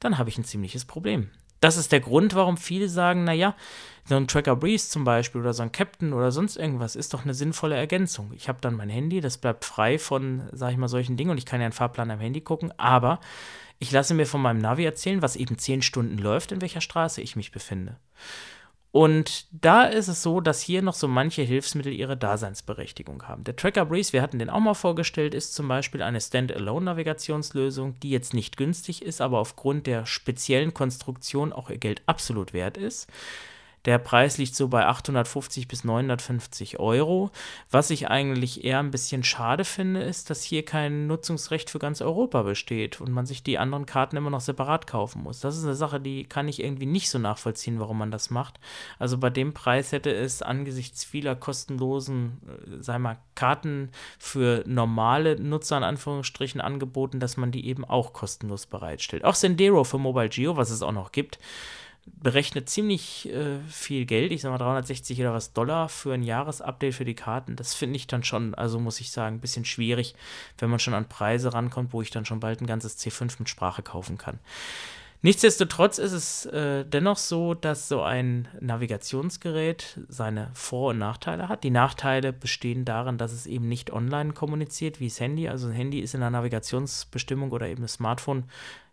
dann habe ich ein ziemliches Problem. Das ist der Grund, warum viele sagen, naja, so ein Tracker Breeze zum Beispiel oder so ein Captain oder sonst irgendwas ist doch eine sinnvolle Ergänzung. Ich habe dann mein Handy, das bleibt frei von, sag ich mal, solchen Dingen und ich kann ja einen Fahrplan am Handy gucken, aber ich lasse mir von meinem Navi erzählen, was eben zehn Stunden läuft, in welcher Straße ich mich befinde. Und da ist es so, dass hier noch so manche Hilfsmittel ihre Daseinsberechtigung haben. Der Tracker Breeze, wir hatten den auch mal vorgestellt, ist zum Beispiel eine Standalone-Navigationslösung, die jetzt nicht günstig ist, aber aufgrund der speziellen Konstruktion auch ihr Geld absolut wert ist. Der Preis liegt so bei 850 bis 950 Euro. Was ich eigentlich eher ein bisschen schade finde, ist, dass hier kein Nutzungsrecht für ganz Europa besteht und man sich die anderen Karten immer noch separat kaufen muss. Das ist eine Sache, die kann ich irgendwie nicht so nachvollziehen, warum man das macht. Also bei dem Preis hätte es angesichts vieler kostenlosen, äh, sei mal, Karten für normale Nutzer in Anführungsstrichen angeboten, dass man die eben auch kostenlos bereitstellt. Auch Sendero für Mobile Geo, was es auch noch gibt, berechnet ziemlich äh, viel Geld, ich sag mal 360 oder was Dollar für ein Jahresupdate für die Karten. Das finde ich dann schon, also muss ich sagen, ein bisschen schwierig, wenn man schon an Preise rankommt, wo ich dann schon bald ein ganzes C5 mit Sprache kaufen kann. Nichtsdestotrotz ist es äh, dennoch so, dass so ein Navigationsgerät seine Vor- und Nachteile hat. Die Nachteile bestehen darin, dass es eben nicht online kommuniziert wie das Handy. Also ein Handy ist in der Navigationsbestimmung oder eben das Smartphone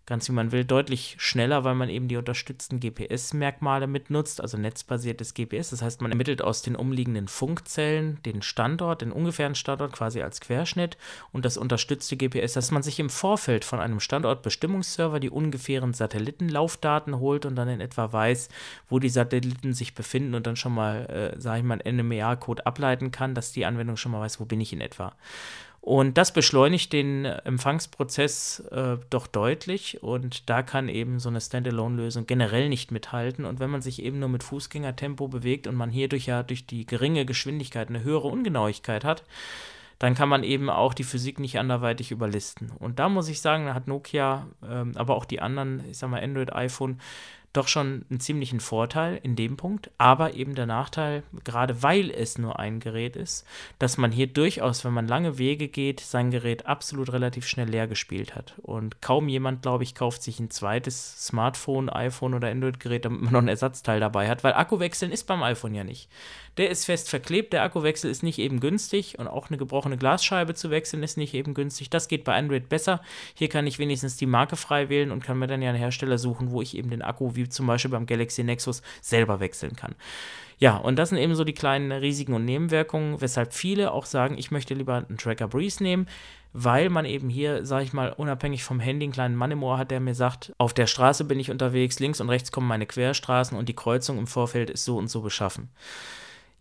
ganz wie man will, deutlich schneller, weil man eben die unterstützten GPS-Merkmale mitnutzt, also netzbasiertes GPS. Das heißt, man ermittelt aus den umliegenden Funkzellen den Standort, den ungefähren Standort quasi als Querschnitt und das unterstützte GPS, dass man sich im Vorfeld von einem Standortbestimmungsserver die ungefähren Satellitenlaufdaten holt und dann in etwa weiß, wo die Satelliten sich befinden und dann schon mal, äh, sage ich mal, einen NMEA-Code ableiten kann, dass die Anwendung schon mal weiß, wo bin ich in etwa. Und das beschleunigt den Empfangsprozess äh, doch deutlich und da kann eben so eine Standalone-Lösung generell nicht mithalten. Und wenn man sich eben nur mit Fußgängertempo bewegt und man hierdurch ja durch die geringe Geschwindigkeit eine höhere Ungenauigkeit hat, dann kann man eben auch die Physik nicht anderweitig überlisten. Und da muss ich sagen, da hat Nokia, ähm, aber auch die anderen, ich sag mal, Android, iPhone, doch schon einen ziemlichen Vorteil in dem Punkt, aber eben der Nachteil, gerade weil es nur ein Gerät ist, dass man hier durchaus, wenn man lange Wege geht, sein Gerät absolut relativ schnell leer gespielt hat. Und kaum jemand, glaube ich, kauft sich ein zweites Smartphone, iPhone oder Android-Gerät, damit man noch ein Ersatzteil dabei hat, weil Akkuwechseln ist beim iPhone ja nicht. Der ist fest verklebt, der Akkuwechsel ist nicht eben günstig und auch eine gebrochene Glasscheibe zu wechseln ist nicht eben günstig. Das geht bei Android besser. Hier kann ich wenigstens die Marke frei wählen und kann mir dann ja einen Hersteller suchen, wo ich eben den Akku, wie zum Beispiel beim Galaxy Nexus, selber wechseln kann. Ja, und das sind eben so die kleinen Risiken und Nebenwirkungen, weshalb viele auch sagen, ich möchte lieber einen Tracker Breeze nehmen, weil man eben hier, sage ich mal, unabhängig vom Handy einen kleinen Mann im Ohr hat, der mir sagt, auf der Straße bin ich unterwegs, links und rechts kommen meine Querstraßen und die Kreuzung im Vorfeld ist so und so beschaffen.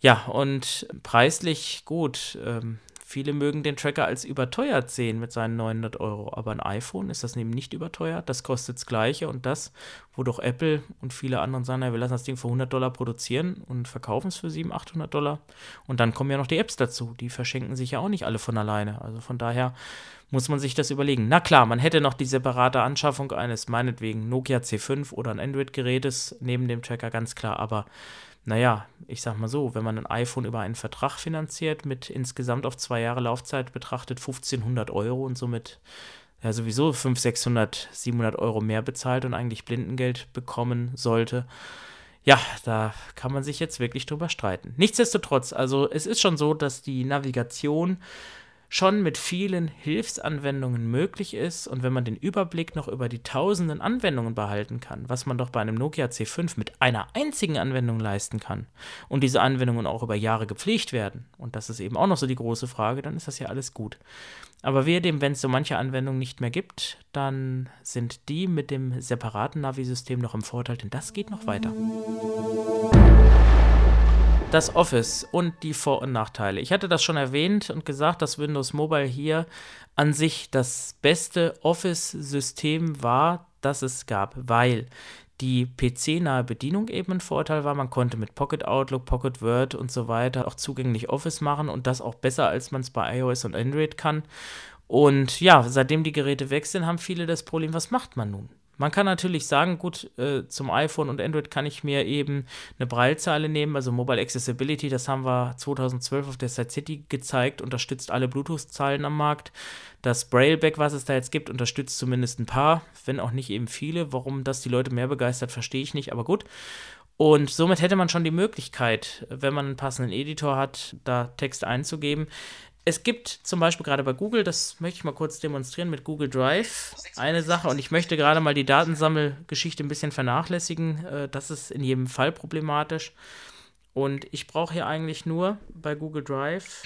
Ja, und preislich gut. Ähm, viele mögen den Tracker als überteuert sehen mit seinen 900 Euro, aber ein iPhone ist das eben nicht überteuert. Das kostet das Gleiche und das, wo doch Apple und viele andere sagen, wir lassen das Ding für 100 Dollar produzieren und verkaufen es für 700, 800 Dollar. Und dann kommen ja noch die Apps dazu. Die verschenken sich ja auch nicht alle von alleine. Also von daher muss man sich das überlegen. Na klar, man hätte noch die separate Anschaffung eines meinetwegen Nokia C5 oder ein Android-Gerätes neben dem Tracker, ganz klar, aber naja, ich sag mal so, wenn man ein iPhone über einen Vertrag finanziert, mit insgesamt auf zwei Jahre Laufzeit betrachtet 1500 Euro und somit ja sowieso 500, 600, 700 Euro mehr bezahlt und eigentlich Blindengeld bekommen sollte, ja, da kann man sich jetzt wirklich drüber streiten. Nichtsdestotrotz, also es ist schon so, dass die Navigation schon mit vielen Hilfsanwendungen möglich ist und wenn man den Überblick noch über die tausenden Anwendungen behalten kann, was man doch bei einem Nokia C5 mit einer einzigen Anwendung leisten kann und diese Anwendungen auch über Jahre gepflegt werden, und das ist eben auch noch so die große Frage, dann ist das ja alles gut. Aber wehe dem, wenn es so manche Anwendungen nicht mehr gibt, dann sind die mit dem separaten Navi-System noch im Vorteil, denn das geht noch weiter das Office und die Vor- und Nachteile. Ich hatte das schon erwähnt und gesagt, dass Windows Mobile hier an sich das beste Office-System war, das es gab, weil die PC-nahe Bedienung eben ein Vorteil war. Man konnte mit Pocket Outlook, Pocket Word und so weiter auch zugänglich Office machen und das auch besser, als man es bei iOS und Android kann. Und ja, seitdem die Geräte weg sind, haben viele das Problem, was macht man nun? Man kann natürlich sagen, gut, äh, zum iPhone und Android kann ich mir eben eine Braillezeile nehmen, also Mobile Accessibility, das haben wir 2012 auf der Side City gezeigt, unterstützt alle Bluetooth-Zahlen am Markt. Das Brailleback, was es da jetzt gibt, unterstützt zumindest ein paar, wenn auch nicht eben viele. Warum das die Leute mehr begeistert, verstehe ich nicht, aber gut. Und somit hätte man schon die Möglichkeit, wenn man einen passenden Editor hat, da Text einzugeben es gibt zum Beispiel gerade bei Google, das möchte ich mal kurz demonstrieren mit Google Drive, eine Sache und ich möchte gerade mal die Datensammelgeschichte ein bisschen vernachlässigen. Äh, das ist in jedem Fall problematisch. Und ich brauche hier eigentlich nur bei Google Drive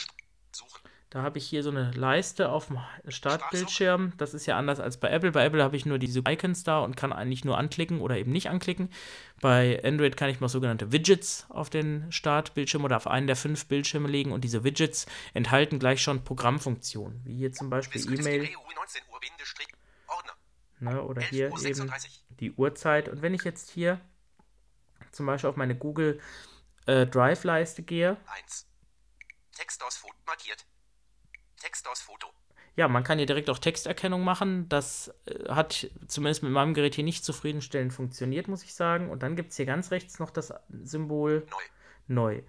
da habe ich hier so eine Leiste auf dem Startbildschirm. Das ist ja anders als bei Apple. Bei Apple habe ich nur diese Icons da und kann eigentlich nur anklicken oder eben nicht anklicken. Bei Android kann ich mal sogenannte Widgets auf den Startbildschirm oder auf einen der fünf Bildschirme legen und diese Widgets enthalten gleich schon Programmfunktionen, wie hier zum Beispiel E-Mail. Ne, oder hier eben die Uhrzeit. Und wenn ich jetzt hier zum Beispiel auf meine Google äh, Drive-Leiste gehe. 1. Text aus markiert. Text aus Foto. Ja, man kann hier direkt auch Texterkennung machen. Das äh, hat zumindest mit meinem Gerät hier nicht zufriedenstellend funktioniert, muss ich sagen. Und dann gibt es hier ganz rechts noch das Symbol Neu. Neu.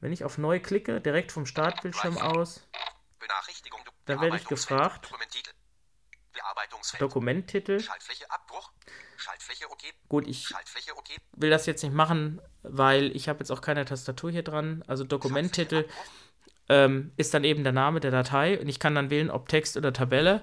Wenn ich auf Neu klicke, direkt vom Startbildschirm aus, dann werde ich gefragt, Dokumenttitel, Dokumenttitel Schaltfläche okay. Gut, ich Schaltfläche okay. will das jetzt nicht machen, weil ich habe jetzt auch keine Tastatur hier dran. Also Dokumenttitel ähm, ist dann eben der Name der Datei und ich kann dann wählen, ob Text oder Tabelle.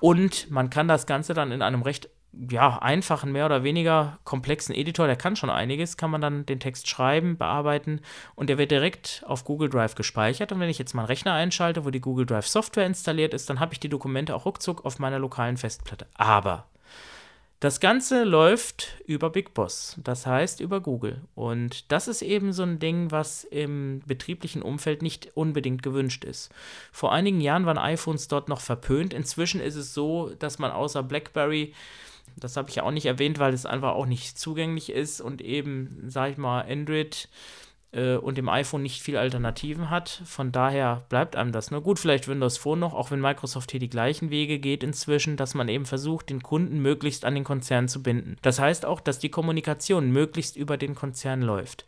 Und man kann das Ganze dann in einem recht ja, einfachen, mehr oder weniger komplexen Editor, der kann schon einiges, kann man dann den Text schreiben, bearbeiten und der wird direkt auf Google Drive gespeichert. Und wenn ich jetzt meinen Rechner einschalte, wo die Google Drive Software installiert ist, dann habe ich die Dokumente auch ruckzuck auf meiner lokalen Festplatte. Aber das Ganze läuft über Big Boss, das heißt über Google. Und das ist eben so ein Ding, was im betrieblichen Umfeld nicht unbedingt gewünscht ist. Vor einigen Jahren waren iPhones dort noch verpönt. Inzwischen ist es so, dass man außer BlackBerry das habe ich ja auch nicht erwähnt, weil es einfach auch nicht zugänglich ist und eben, sage ich mal, Android äh, und dem iPhone nicht viel Alternativen hat. Von daher bleibt einem das nur gut. Vielleicht Windows Phone noch, auch wenn Microsoft hier die gleichen Wege geht inzwischen, dass man eben versucht, den Kunden möglichst an den Konzern zu binden. Das heißt auch, dass die Kommunikation möglichst über den Konzern läuft.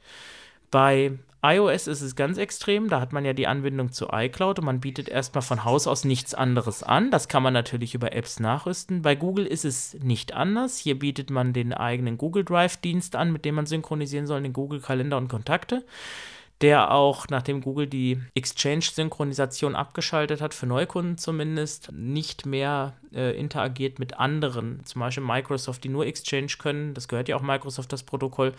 Bei iOS ist es ganz extrem, da hat man ja die Anbindung zu iCloud und man bietet erstmal von Haus aus nichts anderes an. Das kann man natürlich über Apps nachrüsten. Bei Google ist es nicht anders. Hier bietet man den eigenen Google Drive-Dienst an, mit dem man synchronisieren soll, den Google Kalender und Kontakte der auch, nachdem Google die Exchange-Synchronisation abgeschaltet hat, für Neukunden zumindest, nicht mehr äh, interagiert mit anderen, zum Beispiel Microsoft, die nur Exchange können, das gehört ja auch Microsoft, das Protokoll,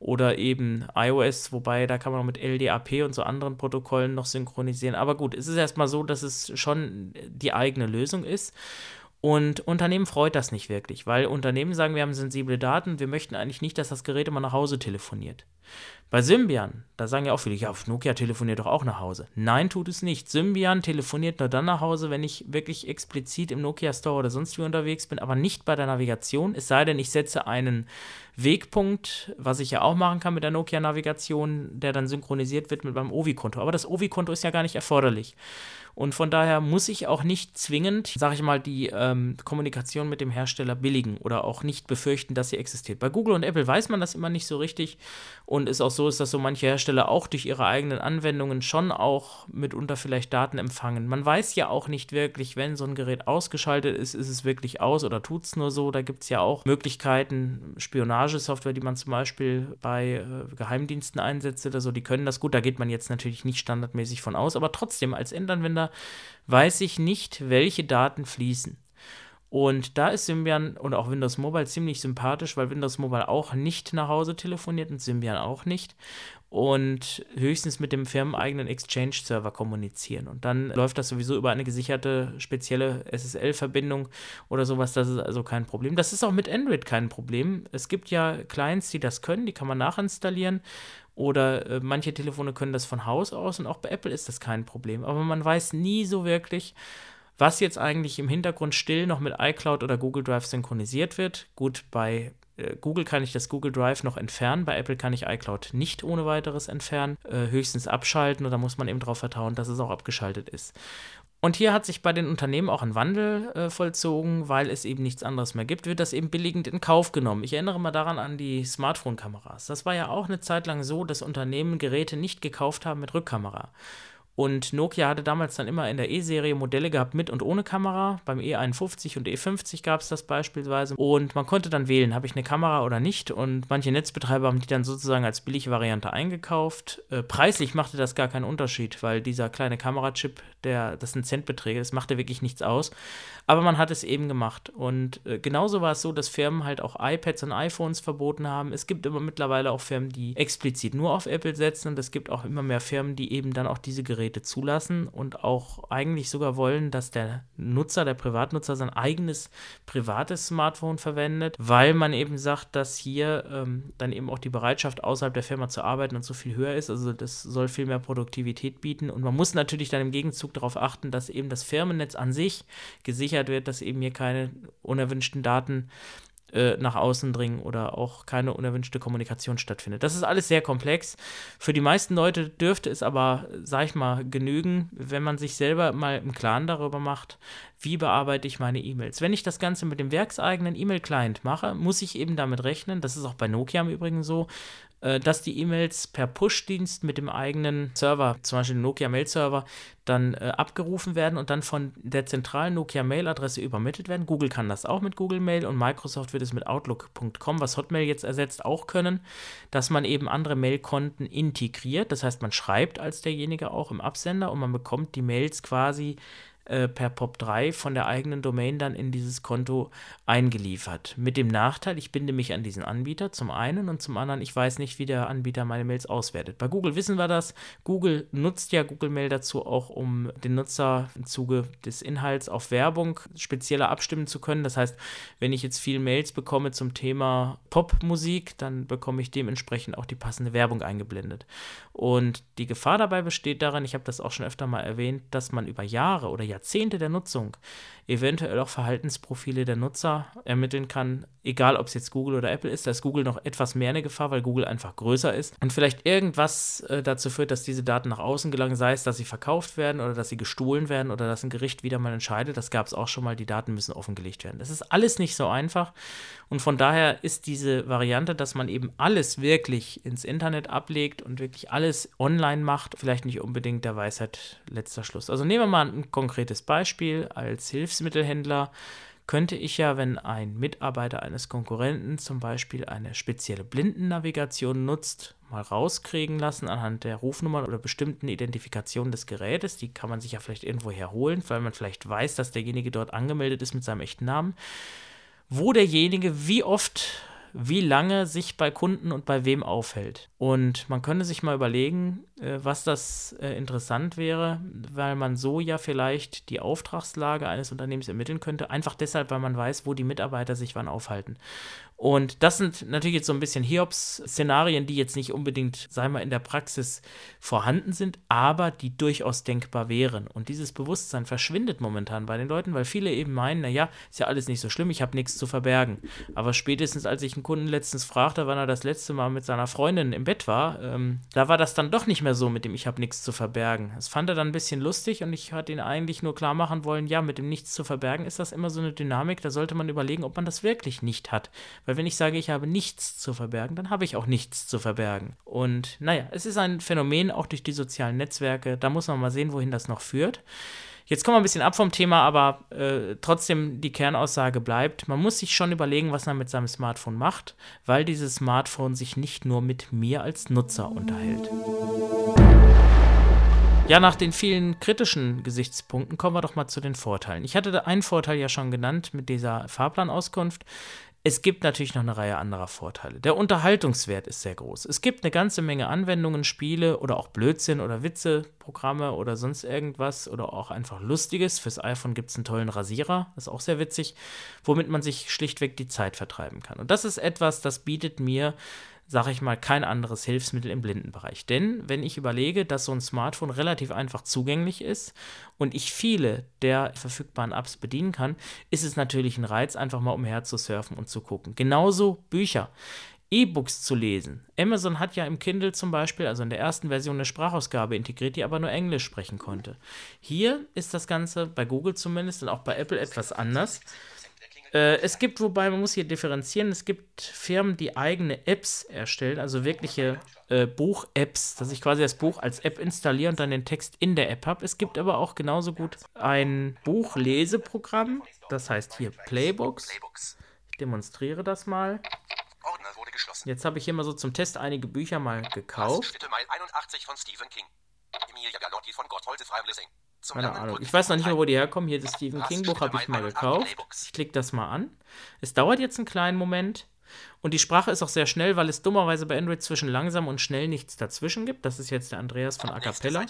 oder eben iOS, wobei da kann man auch mit LDAP und so anderen Protokollen noch synchronisieren. Aber gut, es ist erstmal so, dass es schon die eigene Lösung ist. Und Unternehmen freut das nicht wirklich, weil Unternehmen sagen, wir haben sensible Daten, wir möchten eigentlich nicht, dass das Gerät immer nach Hause telefoniert. Bei Symbian, da sagen ja auch viele, ja, Nokia telefoniert doch auch nach Hause. Nein, tut es nicht. Symbian telefoniert nur dann nach Hause, wenn ich wirklich explizit im Nokia Store oder sonst wie unterwegs bin, aber nicht bei der Navigation. Es sei denn, ich setze einen Wegpunkt, was ich ja auch machen kann mit der Nokia Navigation, der dann synchronisiert wird mit meinem Ovi-Konto. Aber das Ovi-Konto ist ja gar nicht erforderlich. Und von daher muss ich auch nicht zwingend, sage ich mal, die ähm, Kommunikation mit dem Hersteller billigen oder auch nicht befürchten, dass sie existiert. Bei Google und Apple weiß man das immer nicht so richtig und ist auch so ist, dass so manche Hersteller auch durch ihre eigenen Anwendungen schon auch mitunter vielleicht Daten empfangen. Man weiß ja auch nicht wirklich, wenn so ein Gerät ausgeschaltet ist, ist es wirklich aus oder tut es nur so. Da gibt es ja auch Möglichkeiten, Spionagesoftware, die man zum Beispiel bei äh, Geheimdiensten einsetzt oder so, die können das gut. Da geht man jetzt natürlich nicht standardmäßig von aus, aber trotzdem als Endanwender weiß ich nicht, welche Daten fließen. Und da ist Symbian und auch Windows Mobile ziemlich sympathisch, weil Windows Mobile auch nicht nach Hause telefoniert und Symbian auch nicht. Und höchstens mit dem firmeneigenen Exchange-Server kommunizieren. Und dann läuft das sowieso über eine gesicherte spezielle SSL-Verbindung oder sowas. Das ist also kein Problem. Das ist auch mit Android kein Problem. Es gibt ja Clients, die das können, die kann man nachinstallieren. Oder äh, manche Telefone können das von Haus aus und auch bei Apple ist das kein Problem. Aber man weiß nie so wirklich, was jetzt eigentlich im Hintergrund still noch mit iCloud oder Google Drive synchronisiert wird. Gut, bei äh, Google kann ich das Google Drive noch entfernen, bei Apple kann ich iCloud nicht ohne weiteres entfernen, äh, höchstens abschalten da muss man eben darauf vertrauen, dass es auch abgeschaltet ist. Und hier hat sich bei den Unternehmen auch ein Wandel äh, vollzogen, weil es eben nichts anderes mehr gibt, wird das eben billigend in Kauf genommen. Ich erinnere mal daran an die Smartphone-Kameras. Das war ja auch eine Zeit lang so, dass Unternehmen Geräte nicht gekauft haben mit Rückkamera. Und Nokia hatte damals dann immer in der E-Serie Modelle gehabt mit und ohne Kamera. Beim E51 und E50 gab es das beispielsweise. Und man konnte dann wählen, habe ich eine Kamera oder nicht. Und manche Netzbetreiber haben die dann sozusagen als billige Variante eingekauft. Äh, preislich machte das gar keinen Unterschied, weil dieser kleine Kamerachip, der, das sind Centbeträge, das machte wirklich nichts aus. Aber man hat es eben gemacht. Und äh, genauso war es so, dass Firmen halt auch iPads und iPhones verboten haben. Es gibt immer mittlerweile auch Firmen, die explizit nur auf Apple setzen. Und es gibt auch immer mehr Firmen, die eben dann auch diese Geräte zulassen und auch eigentlich sogar wollen, dass der Nutzer, der Privatnutzer sein eigenes privates Smartphone verwendet, weil man eben sagt, dass hier ähm, dann eben auch die Bereitschaft außerhalb der Firma zu arbeiten und so viel höher ist. Also das soll viel mehr Produktivität bieten und man muss natürlich dann im Gegenzug darauf achten, dass eben das Firmennetz an sich gesichert wird, dass eben hier keine unerwünschten Daten äh, nach außen dringen oder auch keine unerwünschte Kommunikation stattfindet. Das ist alles sehr komplex. Für die meisten Leute dürfte es aber, sag ich mal, genügen, wenn man sich selber mal im Klaren darüber macht, wie bearbeite ich meine E-Mails. Wenn ich das Ganze mit dem werkseigenen E-Mail-Client mache, muss ich eben damit rechnen, das ist auch bei Nokia im Übrigen so, dass die E-Mails per Push-Dienst mit dem eigenen Server, zum Beispiel dem Nokia Mail-Server, dann äh, abgerufen werden und dann von der zentralen Nokia Mail-Adresse übermittelt werden. Google kann das auch mit Google Mail und Microsoft wird es mit Outlook.com, was Hotmail jetzt ersetzt, auch können, dass man eben andere Mail-Konten integriert. Das heißt, man schreibt als derjenige auch im Absender und man bekommt die Mails quasi äh, per POP3 von der eigenen Domain dann in dieses Konto eingeliefert. Mit dem Nachteil, ich binde mich an diesen Anbieter zum einen und zum anderen, ich weiß nicht, wie der Anbieter meine Mails auswertet. Bei Google wissen wir das. Google nutzt ja Google Mail dazu auch, um den Nutzer im Zuge des Inhalts auf Werbung spezieller abstimmen zu können. Das heißt, wenn ich jetzt viel Mails bekomme zum Thema Popmusik, dann bekomme ich dementsprechend auch die passende Werbung eingeblendet. Und die Gefahr dabei besteht darin, ich habe das auch schon öfter mal erwähnt, dass man über Jahre oder Jahrzehnte Jahrzehnte der Nutzung eventuell auch Verhaltensprofile der Nutzer ermitteln kann, egal ob es jetzt Google oder Apple ist. Da ist Google noch etwas mehr eine Gefahr, weil Google einfach größer ist und vielleicht irgendwas äh, dazu führt, dass diese Daten nach außen gelangen, sei es, dass sie verkauft werden oder dass sie gestohlen werden oder dass ein Gericht wieder mal entscheidet. Das gab es auch schon mal, die Daten müssen offengelegt werden. Das ist alles nicht so einfach und von daher ist diese Variante, dass man eben alles wirklich ins Internet ablegt und wirklich alles online macht, vielleicht nicht unbedingt der Weisheit letzter Schluss. Also nehmen wir mal ein konkretes Beispiel als Hilfsmittelhändler könnte ich ja, wenn ein Mitarbeiter eines Konkurrenten zum Beispiel eine spezielle Blindennavigation nutzt, mal rauskriegen lassen anhand der Rufnummern oder bestimmten Identifikationen des Gerätes. Die kann man sich ja vielleicht irgendwo herholen, weil man vielleicht weiß, dass derjenige dort angemeldet ist mit seinem echten Namen wo derjenige wie oft, wie lange sich bei Kunden und bei wem aufhält. Und man könnte sich mal überlegen, äh, was das äh, interessant wäre, weil man so ja vielleicht die Auftragslage eines Unternehmens ermitteln könnte, einfach deshalb, weil man weiß, wo die Mitarbeiter sich wann aufhalten. Und das sind natürlich jetzt so ein bisschen Hiobs-Szenarien, die jetzt nicht unbedingt, sei mal, in der Praxis vorhanden sind, aber die durchaus denkbar wären. Und dieses Bewusstsein verschwindet momentan bei den Leuten, weil viele eben meinen, naja, ist ja alles nicht so schlimm, ich habe nichts zu verbergen. Aber spätestens, als ich einen Kunden letztens fragte, wann er das letzte Mal mit seiner Freundin im Bett war, ähm, da war das dann doch nicht mehr so mit dem Ich habe nichts zu verbergen. Das fand er dann ein bisschen lustig und ich hatte ihn eigentlich nur klar machen wollen, ja, mit dem Nichts zu verbergen ist das immer so eine Dynamik, da sollte man überlegen, ob man das wirklich nicht hat. Weil wenn ich sage, ich habe nichts zu verbergen, dann habe ich auch nichts zu verbergen. Und naja, es ist ein Phänomen auch durch die sozialen Netzwerke. Da muss man mal sehen, wohin das noch führt. Jetzt kommen wir ein bisschen ab vom Thema, aber äh, trotzdem die Kernaussage bleibt, man muss sich schon überlegen, was man mit seinem Smartphone macht, weil dieses Smartphone sich nicht nur mit mir als Nutzer unterhält. Ja, nach den vielen kritischen Gesichtspunkten kommen wir doch mal zu den Vorteilen. Ich hatte einen Vorteil ja schon genannt mit dieser Fahrplanauskunft. Es gibt natürlich noch eine Reihe anderer Vorteile. Der Unterhaltungswert ist sehr groß. Es gibt eine ganze Menge Anwendungen, Spiele oder auch Blödsinn oder Witzeprogramme oder sonst irgendwas oder auch einfach Lustiges. Fürs iPhone gibt es einen tollen Rasierer, ist auch sehr witzig, womit man sich schlichtweg die Zeit vertreiben kann. Und das ist etwas, das bietet mir sage ich mal, kein anderes Hilfsmittel im Blindenbereich. Denn wenn ich überlege, dass so ein Smartphone relativ einfach zugänglich ist und ich viele der verfügbaren Apps bedienen kann, ist es natürlich ein Reiz, einfach mal umher zu surfen und zu gucken. Genauso Bücher. E-Books zu lesen. Amazon hat ja im Kindle zum Beispiel, also in der ersten Version, eine Sprachausgabe integriert, die aber nur Englisch sprechen konnte. Hier ist das Ganze bei Google zumindest und auch bei Apple etwas anders. Äh, es gibt, wobei man muss hier differenzieren, es gibt Firmen, die eigene Apps erstellen, also wirkliche äh, Buch-Apps, dass ich quasi das Buch als App installiere und dann den Text in der App habe. Es gibt aber auch genauso gut ein Buchleseprogramm, das heißt hier Playbooks. Ich demonstriere das mal. Jetzt habe ich hier mal so zum Test einige Bücher mal gekauft. Mile 81 von Stephen King. Emilia Galotti von Gotthold Freimlessing. Keine Ahnung. Ich weiß noch nicht mal, wo die herkommen. Hier das Stephen King Buch habe ich mal gekauft. Ich klicke das mal an. Es dauert jetzt einen kleinen Moment. Und die Sprache ist auch sehr schnell, weil es dummerweise bei Android zwischen langsam und schnell nichts dazwischen gibt. Das ist jetzt der Andreas von Acapella.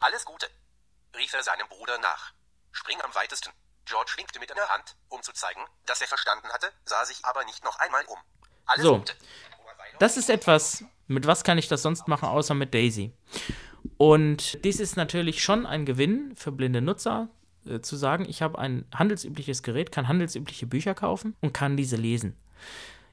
Alles Gute, rief er seinem Bruder nach. Spring am weitesten. George winkte mit einer Hand, um zu zeigen, dass er verstanden hatte, sah sich aber nicht noch einmal um. Alles so, Gute. das ist etwas, mit was kann ich das sonst machen, außer mit Daisy. Und dies ist natürlich schon ein Gewinn für blinde Nutzer, äh, zu sagen, ich habe ein handelsübliches Gerät, kann handelsübliche Bücher kaufen und kann diese lesen.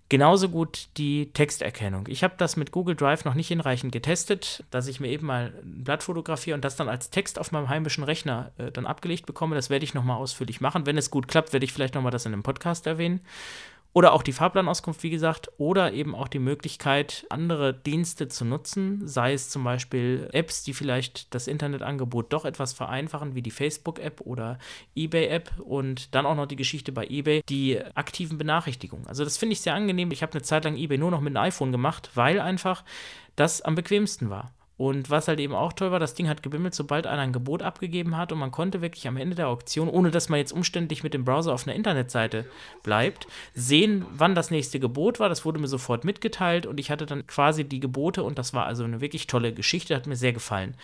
Genauso gut die Texterkennung. Ich habe das mit Google Drive noch nicht hinreichend getestet, dass ich mir eben mal ein Blatt fotografiere und das dann als Text auf meinem heimischen Rechner äh, dann abgelegt bekomme. Das werde ich nochmal ausführlich machen. Wenn es gut klappt, werde ich vielleicht nochmal das in einem Podcast erwähnen. Oder auch die Fahrplanauskunft, wie gesagt, oder eben auch die Möglichkeit, andere Dienste zu nutzen, sei es zum Beispiel Apps, die vielleicht das Internetangebot doch etwas vereinfachen, wie die Facebook-App oder eBay-App und dann auch noch die Geschichte bei eBay, die aktiven Benachrichtigungen. Also das finde ich sehr angenehm. Ich habe eine Zeit lang eBay nur noch mit einem iPhone gemacht, weil einfach das am bequemsten war. Und was halt eben auch toll war, das Ding hat gebimmelt, sobald einer ein Gebot abgegeben hat und man konnte wirklich am Ende der Auktion, ohne dass man jetzt umständlich mit dem Browser auf einer Internetseite bleibt, sehen, wann das nächste Gebot war. Das wurde mir sofort mitgeteilt und ich hatte dann quasi die Gebote und das war also eine wirklich tolle Geschichte, hat mir sehr gefallen.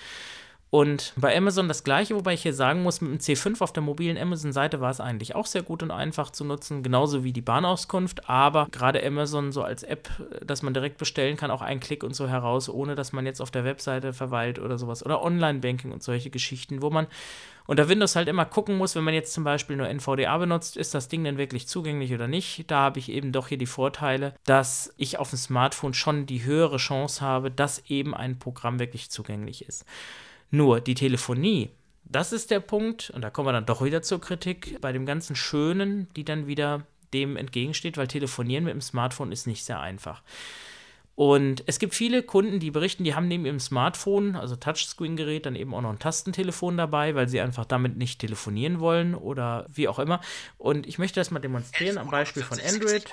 Und bei Amazon das gleiche, wobei ich hier sagen muss, mit dem C5 auf der mobilen Amazon-Seite war es eigentlich auch sehr gut und einfach zu nutzen, genauso wie die Bahnauskunft. Aber gerade Amazon so als App, dass man direkt bestellen kann, auch ein Klick und so heraus, ohne dass man jetzt auf der Webseite verweilt oder sowas. Oder Online-Banking und solche Geschichten, wo man unter Windows halt immer gucken muss, wenn man jetzt zum Beispiel nur NVDA benutzt, ist das Ding denn wirklich zugänglich oder nicht. Da habe ich eben doch hier die Vorteile, dass ich auf dem Smartphone schon die höhere Chance habe, dass eben ein Programm wirklich zugänglich ist. Nur die Telefonie, das ist der Punkt, und da kommen wir dann doch wieder zur Kritik, bei dem ganzen Schönen, die dann wieder dem entgegensteht, weil telefonieren mit dem Smartphone ist nicht sehr einfach. Und es gibt viele Kunden, die berichten, die haben neben ihrem Smartphone, also Touchscreen-Gerät, dann eben auch noch ein Tastentelefon dabei, weil sie einfach damit nicht telefonieren wollen oder wie auch immer. Und ich möchte das mal demonstrieren am Beispiel von Android.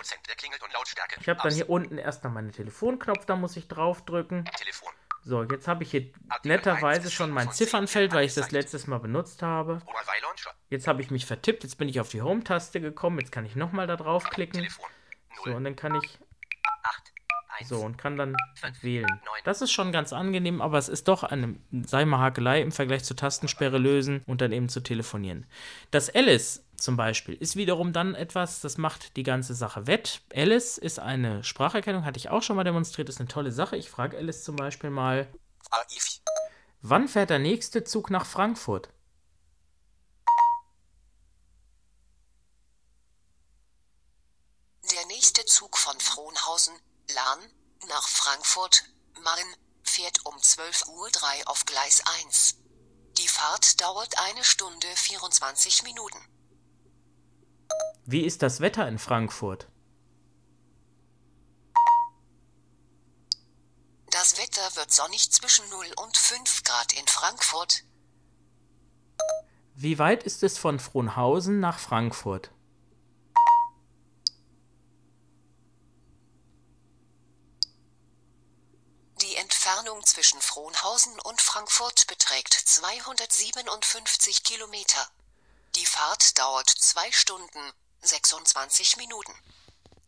Ich habe dann hier unten erstmal meinen Telefonknopf, da muss ich draufdrücken. Telefon. So, jetzt habe ich hier netterweise schon mein Ziffernfeld, weil ich das letztes Mal benutzt habe. Jetzt habe ich mich vertippt, jetzt bin ich auf die Home-Taste gekommen, jetzt kann ich nochmal da draufklicken. So, und dann kann ich so, und kann dann wählen. Das ist schon ganz angenehm, aber es ist doch eine Seimer-Hakelei im Vergleich zur Tastensperre lösen und dann eben zu telefonieren. Das Alice zum Beispiel ist wiederum dann etwas, das macht die ganze Sache wett. Alice ist eine Spracherkennung, hatte ich auch schon mal demonstriert, ist eine tolle Sache. Ich frage Alice zum Beispiel mal, wann fährt der nächste Zug nach Frankfurt? Der nächste Zug von Frohnhausen Lahn, nach Frankfurt, Main, fährt um 12.03 Uhr auf Gleis 1. Die Fahrt dauert eine Stunde 24 Minuten. Wie ist das Wetter in Frankfurt? Das Wetter wird sonnig zwischen 0 und 5 Grad in Frankfurt. Wie weit ist es von Frohnhausen nach Frankfurt? Entfernung zwischen Frohnhausen und Frankfurt beträgt 257 Kilometer. Die Fahrt dauert 2 Stunden 26 Minuten.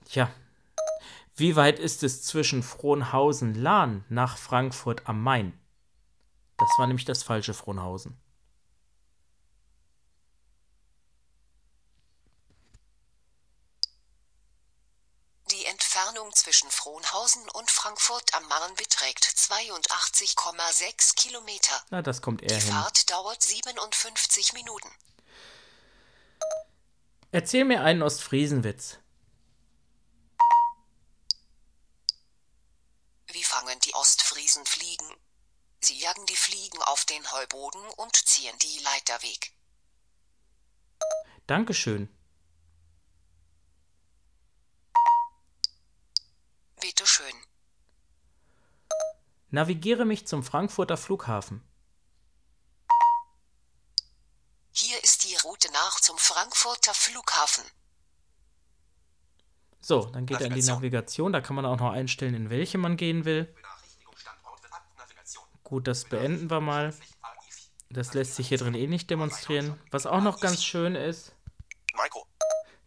Tja, wie weit ist es zwischen Frohnhausen-Lahn nach Frankfurt am Main? Das war nämlich das falsche Frohnhausen. Entfernung zwischen Frohnhausen und Frankfurt am Main beträgt 82,6 Kilometer. Na, das kommt eher Die hin. Fahrt dauert 57 Minuten. Erzähl mir einen Ostfriesenwitz. Wie fangen die Ostfriesen Fliegen? Sie jagen die Fliegen auf den Heuboden und ziehen die Leiter weg. Dankeschön. Bitte schön. Navigiere mich zum Frankfurter Flughafen. Hier ist die Route nach zum Frankfurter Flughafen. So, dann geht er in die Navigation. Da kann man auch noch einstellen, in welche man gehen will. Gut, das beenden wir mal. Das lässt sich hier drin eh nicht demonstrieren. Was auch noch ganz schön ist.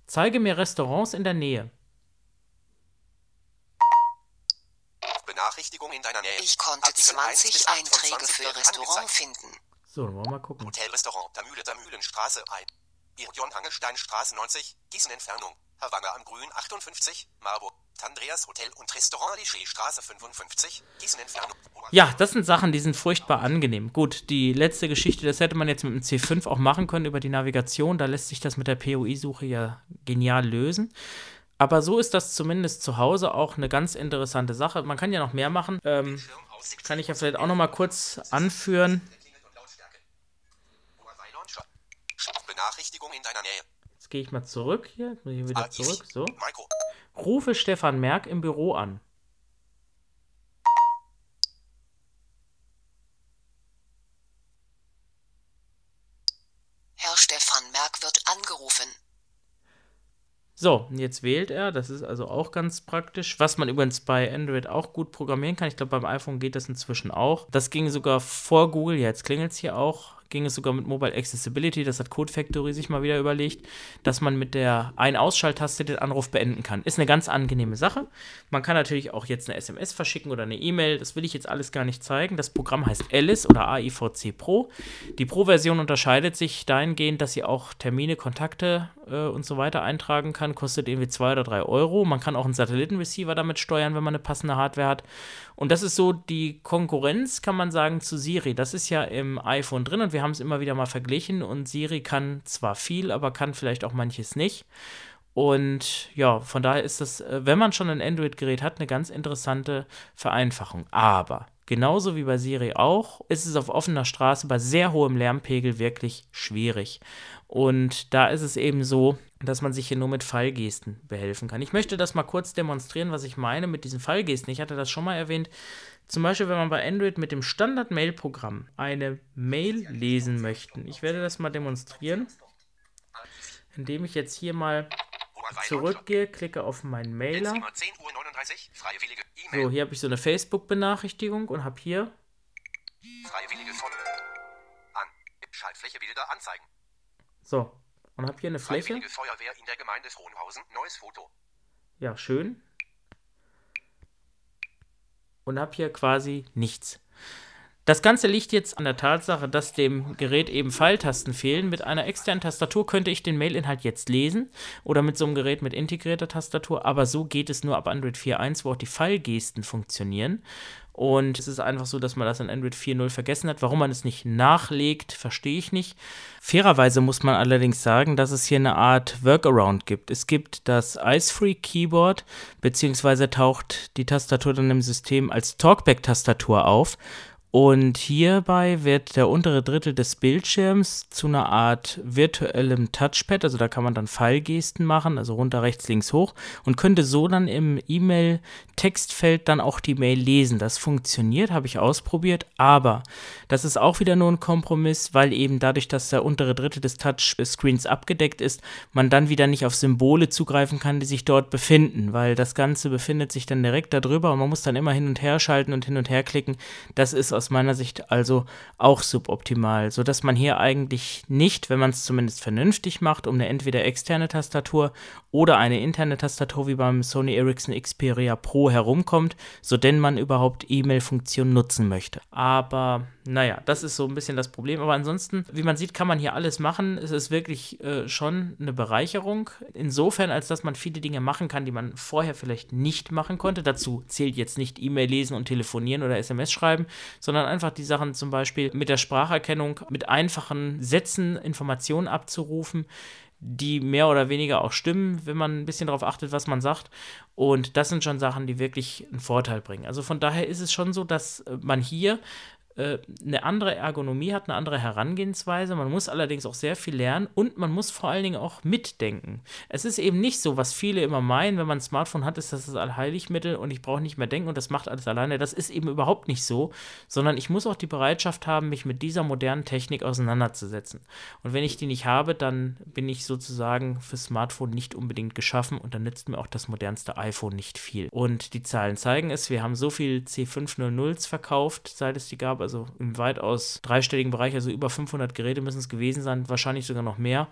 Zeige mir Restaurants in der Nähe. Benachrichtigung in deiner Nähe. Ich konnte Artikel 20 Einträge für Restaurant finden. So, dann wollen wir mal gucken. Hotelrestaurant, der Mühle, der Mühlenstraße 1. Irion Hangelsteinstraße 90, Gießen Entfernung. Havanna am Grün 58, Marburg. Andreas Hotel und Restaurant Liché Straße 55, Gießen Entfernung. Ja, das sind Sachen, die sind furchtbar angenehm. Gut, die letzte Geschichte, das hätte man jetzt mit dem C5 auch machen können über die Navigation. Da lässt sich das mit der POI-Suche ja genial lösen. Aber so ist das zumindest zu Hause auch eine ganz interessante Sache. Man kann ja noch mehr machen. Ähm, kann ich ja vielleicht auch noch mal kurz anführen. Benachrichtigung in deiner Nähe. Jetzt gehe ich mal zurück hier. Jetzt muss ich wieder zurück. So. Rufe Stefan Merck im Büro an. Herr Stefan Merck wird angerufen. So, jetzt wählt er. Das ist also auch ganz praktisch. Was man übrigens bei Android auch gut programmieren kann. Ich glaube, beim iPhone geht das inzwischen auch. Das ging sogar vor Google. Ja, jetzt klingelt es hier auch ging es sogar mit Mobile Accessibility. Das hat Code Factory sich mal wieder überlegt, dass man mit der Ein-Ausschalttaste den Anruf beenden kann. Ist eine ganz angenehme Sache. Man kann natürlich auch jetzt eine SMS verschicken oder eine E-Mail. Das will ich jetzt alles gar nicht zeigen. Das Programm heißt Alice oder AIVC Pro. Die Pro-Version unterscheidet sich dahingehend, dass sie auch Termine, Kontakte äh, und so weiter eintragen kann. Kostet irgendwie zwei oder drei Euro. Man kann auch einen Satellitenreceiver damit steuern, wenn man eine passende Hardware hat. Und das ist so die Konkurrenz, kann man sagen, zu Siri. Das ist ja im iPhone drin und wir haben es immer wieder mal verglichen. Und Siri kann zwar viel, aber kann vielleicht auch manches nicht. Und ja, von daher ist das, äh, wenn man schon ein Android-Gerät hat, eine ganz interessante Vereinfachung. Aber genauso wie bei Siri auch, ist es auf offener Straße bei sehr hohem Lärmpegel wirklich schwierig. Und da ist es eben so, dass man sich hier nur mit Fallgesten behelfen kann. Ich möchte das mal kurz demonstrieren, was ich meine mit diesen Fallgesten. Ich hatte das schon mal erwähnt. Zum Beispiel, wenn man bei Android mit dem Standard-Mail-Programm eine Mail lesen möchte. Ich werde das mal demonstrieren, indem ich jetzt hier mal zurückgehe, klicke auf meinen Mailer. So, hier habe ich so eine Facebook-Benachrichtigung und habe hier Freiwillige an. Schaltfläche Bilder anzeigen. So, und habe hier eine Fläche. Feuerwehr in der Gemeinde Frohnhausen, neues Foto. Ja, schön. Und habe hier quasi nichts. Das Ganze liegt jetzt an der Tatsache, dass dem Gerät eben Pfeiltasten fehlen. Mit einer externen Tastatur könnte ich den Mailinhalt jetzt lesen oder mit so einem Gerät mit integrierter Tastatur, aber so geht es nur ab Android 4.1, wo auch die Pfeilgesten funktionieren. Und es ist einfach so, dass man das in Android 4.0 vergessen hat. Warum man es nicht nachlegt, verstehe ich nicht. Fairerweise muss man allerdings sagen, dass es hier eine Art Workaround gibt. Es gibt das Ice-Free Keyboard, beziehungsweise taucht die Tastatur dann im System als Talkback-Tastatur auf. Und hierbei wird der untere Drittel des Bildschirms zu einer Art virtuellem Touchpad, also da kann man dann Pfeilgesten machen, also runter, rechts, links, hoch und könnte so dann im E-Mail-Textfeld dann auch die Mail lesen. Das funktioniert, habe ich ausprobiert, aber das ist auch wieder nur ein Kompromiss, weil eben dadurch, dass der untere Drittel des Touchscreens abgedeckt ist, man dann wieder nicht auf Symbole zugreifen kann, die sich dort befinden, weil das Ganze befindet sich dann direkt darüber und man muss dann immer hin und her schalten und hin und her klicken. Das ist aus meiner Sicht also auch suboptimal, sodass man hier eigentlich nicht, wenn man es zumindest vernünftig macht, um eine entweder externe Tastatur oder eine interne Tastatur wie beim Sony Ericsson Xperia Pro herumkommt, so denn man überhaupt E-Mail-Funktion nutzen möchte. Aber naja, das ist so ein bisschen das Problem. Aber ansonsten, wie man sieht, kann man hier alles machen. Es ist wirklich äh, schon eine Bereicherung. Insofern, als dass man viele Dinge machen kann, die man vorher vielleicht nicht machen konnte. Dazu zählt jetzt nicht E-Mail lesen und telefonieren oder SMS schreiben, sondern einfach die Sachen zum Beispiel mit der Spracherkennung, mit einfachen Sätzen Informationen abzurufen die mehr oder weniger auch stimmen, wenn man ein bisschen darauf achtet, was man sagt. Und das sind schon Sachen, die wirklich einen Vorteil bringen. Also von daher ist es schon so, dass man hier äh, eine andere Ergonomie hat, eine andere Herangehensweise. Man muss allerdings auch sehr viel lernen und man muss vor allen Dingen auch mitdenken. Es ist eben nicht so, was viele immer meinen, wenn man ein Smartphone hat, ist das das Allheiligmittel und ich brauche nicht mehr denken und das macht alles alleine. Das ist eben überhaupt nicht so, sondern ich muss auch die Bereitschaft haben, mich mit dieser modernen Technik auseinanderzusetzen. Und wenn ich die nicht habe, dann bin ich sozusagen fürs Smartphone nicht unbedingt geschaffen und dann nützt mir auch das modernste iPhone nicht viel. Und die Zahlen zeigen es, wir haben so viel C500s verkauft, seit es die gab also im weitaus dreistelligen Bereich, also über 500 Geräte müssen es gewesen sein, wahrscheinlich sogar noch mehr.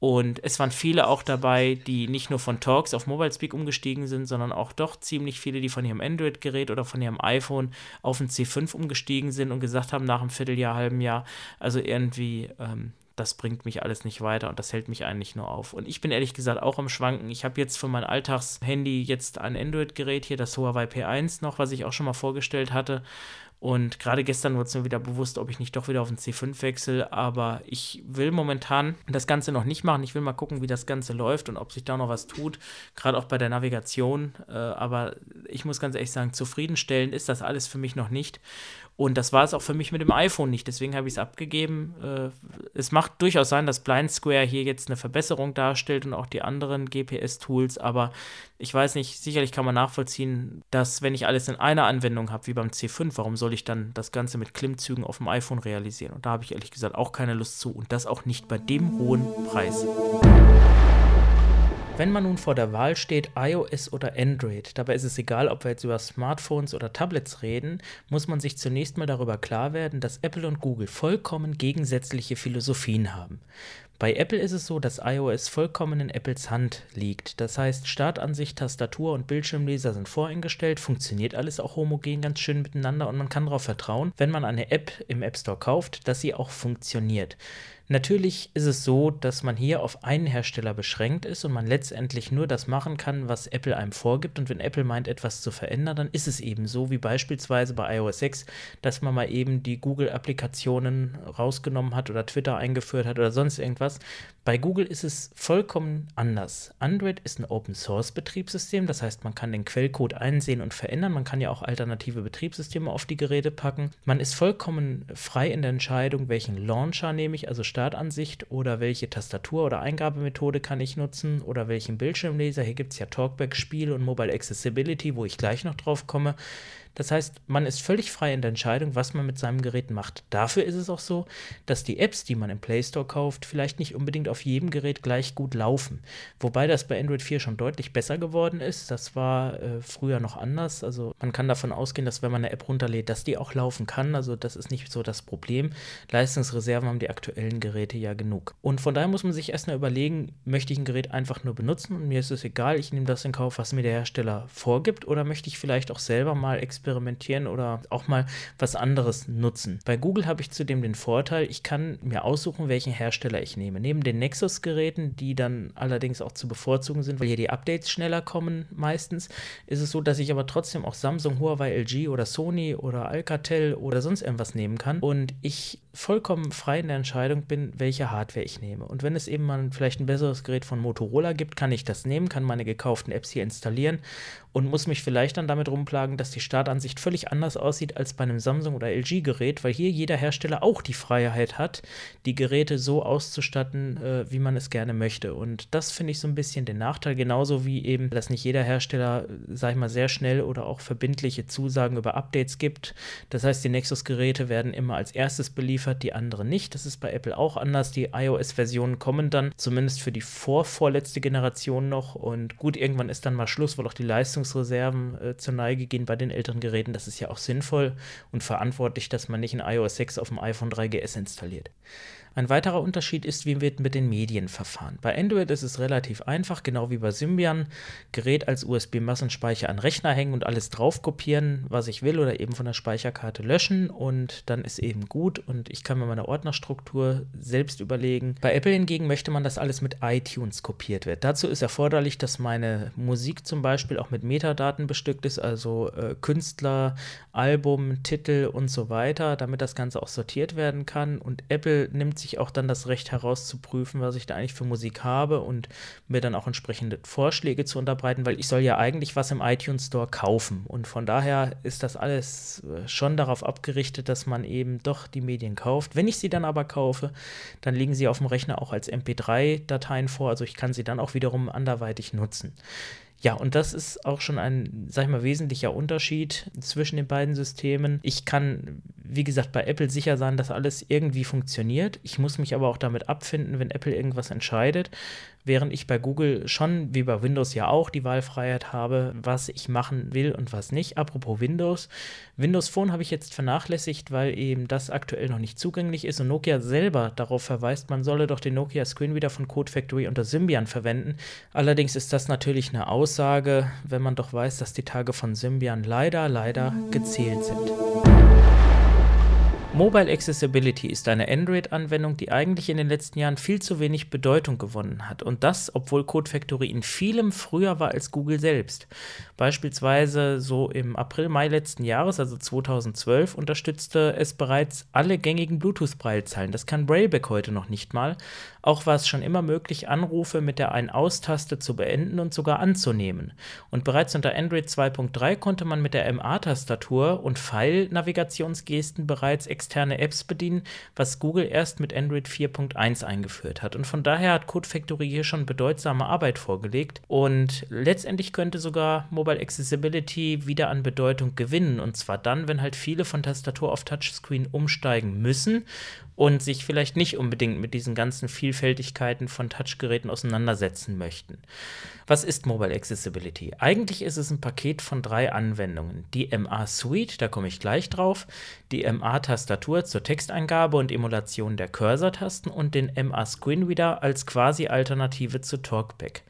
Und es waren viele auch dabei, die nicht nur von Talks auf Mobile Speak umgestiegen sind, sondern auch doch ziemlich viele, die von ihrem Android-Gerät oder von ihrem iPhone auf ein C5 umgestiegen sind und gesagt haben, nach einem Vierteljahr, halben Jahr, also irgendwie, ähm, das bringt mich alles nicht weiter und das hält mich eigentlich nur auf. Und ich bin ehrlich gesagt auch am Schwanken. Ich habe jetzt für mein Alltagshandy jetzt ein Android-Gerät hier, das Huawei P1 noch, was ich auch schon mal vorgestellt hatte. Und gerade gestern wurde es mir wieder bewusst, ob ich nicht doch wieder auf den C5 wechsle. Aber ich will momentan das Ganze noch nicht machen. Ich will mal gucken, wie das Ganze läuft und ob sich da noch was tut. Gerade auch bei der Navigation. Äh, aber ich muss ganz ehrlich sagen, zufriedenstellend ist das alles für mich noch nicht. Und das war es auch für mich mit dem iPhone nicht. Deswegen habe ich es abgegeben. Äh, es macht durchaus sein, dass Blind Square hier jetzt eine Verbesserung darstellt und auch die anderen GPS-Tools. Aber ich weiß nicht, sicherlich kann man nachvollziehen, dass wenn ich alles in einer Anwendung habe, wie beim C5, warum soll ich dann das Ganze mit Klimmzügen auf dem iPhone realisieren? Und da habe ich ehrlich gesagt auch keine Lust zu. Und das auch nicht bei dem hohen Preis. Wenn man nun vor der Wahl steht, iOS oder Android, dabei ist es egal, ob wir jetzt über Smartphones oder Tablets reden, muss man sich zunächst mal darüber klar werden, dass Apple und Google vollkommen gegensätzliche Philosophien haben. Bei Apple ist es so, dass iOS vollkommen in Apples Hand liegt. Das heißt, Startansicht, Tastatur und Bildschirmleser sind voreingestellt, funktioniert alles auch homogen ganz schön miteinander und man kann darauf vertrauen, wenn man eine App im App Store kauft, dass sie auch funktioniert. Natürlich ist es so, dass man hier auf einen Hersteller beschränkt ist und man letztendlich nur das machen kann, was Apple einem vorgibt. Und wenn Apple meint, etwas zu verändern, dann ist es eben so, wie beispielsweise bei iOS 6, dass man mal eben die Google-Applikationen rausgenommen hat oder Twitter eingeführt hat oder sonst irgendwas. Bei Google ist es vollkommen anders. Android ist ein Open-Source-Betriebssystem, das heißt, man kann den Quellcode einsehen und verändern. Man kann ja auch alternative Betriebssysteme auf die Geräte packen. Man ist vollkommen frei in der Entscheidung, welchen Launcher nehme ich, also Startansicht oder welche Tastatur- oder Eingabemethode kann ich nutzen oder welchen Bildschirmleser. Hier gibt es ja Talkback-Spiel und Mobile Accessibility, wo ich gleich noch drauf komme. Das heißt, man ist völlig frei in der Entscheidung, was man mit seinem Gerät macht. Dafür ist es auch so, dass die Apps, die man im Play Store kauft, vielleicht nicht unbedingt auf jedem Gerät gleich gut laufen. Wobei das bei Android 4 schon deutlich besser geworden ist. Das war äh, früher noch anders. Also man kann davon ausgehen, dass wenn man eine App runterlädt, dass die auch laufen kann. Also das ist nicht so das Problem. Leistungsreserven haben die aktuellen Geräte ja genug. Und von daher muss man sich erstmal überlegen, möchte ich ein Gerät einfach nur benutzen und mir ist es egal, ich nehme das in Kauf, was mir der Hersteller vorgibt, oder möchte ich vielleicht auch selber mal experimentieren experimentieren oder auch mal was anderes nutzen. Bei Google habe ich zudem den Vorteil, ich kann mir aussuchen, welchen Hersteller ich nehme. Neben den Nexus-Geräten, die dann allerdings auch zu bevorzugen sind, weil hier die Updates schneller kommen meistens, ist es so, dass ich aber trotzdem auch Samsung, Huawei, LG oder Sony oder Alcatel oder sonst irgendwas nehmen kann und ich vollkommen frei in der Entscheidung bin, welche Hardware ich nehme. Und wenn es eben mal vielleicht ein besseres Gerät von Motorola gibt, kann ich das nehmen, kann meine gekauften Apps hier installieren und muss mich vielleicht dann damit rumplagen, dass die Startansicht völlig anders aussieht als bei einem Samsung oder LG-Gerät, weil hier jeder Hersteller auch die Freiheit hat, die Geräte so auszustatten, äh, wie man es gerne möchte. Und das finde ich so ein bisschen den Nachteil, genauso wie eben, dass nicht jeder Hersteller, sag ich mal, sehr schnell oder auch verbindliche Zusagen über Updates gibt. Das heißt, die Nexus-Geräte werden immer als erstes beliefert, die anderen nicht. Das ist bei Apple auch anders. Die iOS-Versionen kommen dann zumindest für die vorvorletzte Generation noch. Und gut, irgendwann ist dann mal Schluss, weil auch die Leistung Leistungsreserven äh, zur Neige gehen bei den älteren Geräten. Das ist ja auch sinnvoll und verantwortlich, dass man nicht ein iOS 6 auf dem iPhone 3GS installiert. Ein weiterer Unterschied ist, wie wird mit den Medien verfahren. Bei Android ist es relativ einfach, genau wie bei Symbian. Gerät als USB-Massenspeicher an Rechner hängen und alles drauf kopieren, was ich will, oder eben von der Speicherkarte löschen und dann ist eben gut und ich kann mir meine Ordnerstruktur selbst überlegen. Bei Apple hingegen möchte man, dass alles mit iTunes kopiert wird. Dazu ist erforderlich, dass meine Musik zum Beispiel auch mit Metadaten bestückt ist, also äh, Künstler, Album, Titel und so weiter, damit das Ganze auch sortiert werden kann. Und Apple nimmt sich auch dann das Recht herauszuprüfen, was ich da eigentlich für Musik habe und mir dann auch entsprechende Vorschläge zu unterbreiten, weil ich soll ja eigentlich was im iTunes Store kaufen. Und von daher ist das alles äh, schon darauf abgerichtet, dass man eben doch die Medien kauft. Wenn ich sie dann aber kaufe, dann liegen sie auf dem Rechner auch als MP3-Dateien vor. Also ich kann sie dann auch wiederum anderweitig nutzen. Ja, und das ist auch schon ein, sag ich mal, wesentlicher Unterschied zwischen den beiden Systemen. Ich kann, wie gesagt, bei Apple sicher sein, dass alles irgendwie funktioniert. Ich muss mich aber auch damit abfinden, wenn Apple irgendwas entscheidet während ich bei Google schon, wie bei Windows ja auch, die Wahlfreiheit habe, was ich machen will und was nicht. Apropos Windows. Windows Phone habe ich jetzt vernachlässigt, weil eben das aktuell noch nicht zugänglich ist und Nokia selber darauf verweist, man solle doch den Nokia Screen wieder von Code Factory unter Symbian verwenden. Allerdings ist das natürlich eine Aussage, wenn man doch weiß, dass die Tage von Symbian leider, leider gezählt sind. Mobile Accessibility ist eine Android-Anwendung, die eigentlich in den letzten Jahren viel zu wenig Bedeutung gewonnen hat. Und das, obwohl Code Factory in vielem früher war als Google selbst. Beispielsweise so im April, Mai letzten Jahres, also 2012, unterstützte es bereits alle gängigen Bluetooth-Braillezeilen. Das kann Brailleback heute noch nicht mal. Auch war es schon immer möglich, Anrufe mit der Ein-Aus-Taste zu beenden und sogar anzunehmen. Und bereits unter Android 2.3 konnte man mit der MA-Tastatur und Pfeil-Navigationsgesten bereits externe Apps bedienen, was Google erst mit Android 4.1 eingeführt hat. Und von daher hat Code Factory hier schon bedeutsame Arbeit vorgelegt. Und letztendlich könnte sogar Mobile Accessibility wieder an Bedeutung gewinnen. Und zwar dann, wenn halt viele von Tastatur auf Touchscreen umsteigen müssen und sich vielleicht nicht unbedingt mit diesen ganzen Vielfältigkeiten von Touchgeräten auseinandersetzen möchten. Was ist Mobile Accessibility? Eigentlich ist es ein Paket von drei Anwendungen. Die MA Suite, da komme ich gleich drauf, die MA Tastatur zur Texteingabe und Emulation der Cursor-Tasten und den MA Screenreader als quasi Alternative zu Talkback.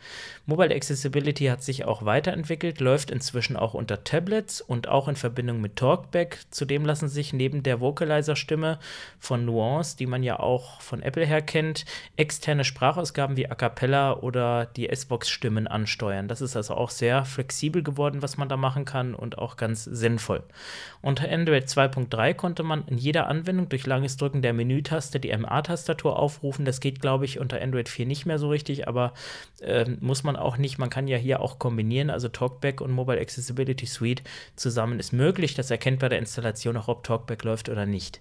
Mobile Accessibility hat sich auch weiterentwickelt, läuft inzwischen auch unter Tablets und auch in Verbindung mit Talkback. Zudem lassen sich neben der Vocalizer-Stimme von Nuance, die man ja auch von Apple her kennt, externe Sprachausgaben wie A Cappella oder die S-Box-Stimmen ansteuern. Das ist also auch sehr flexibel geworden, was man da machen kann und auch ganz sinnvoll. Unter Android 2.3 konnte man in jeder Anwendung durch langes Drücken der Menütaste die MA-Tastatur aufrufen. Das geht, glaube ich, unter Android 4 nicht mehr so richtig, aber äh, muss man auch nicht. Man kann ja hier auch kombinieren, also Talkback und Mobile Accessibility Suite zusammen ist möglich. Das erkennt bei der Installation auch, ob Talkback läuft oder nicht.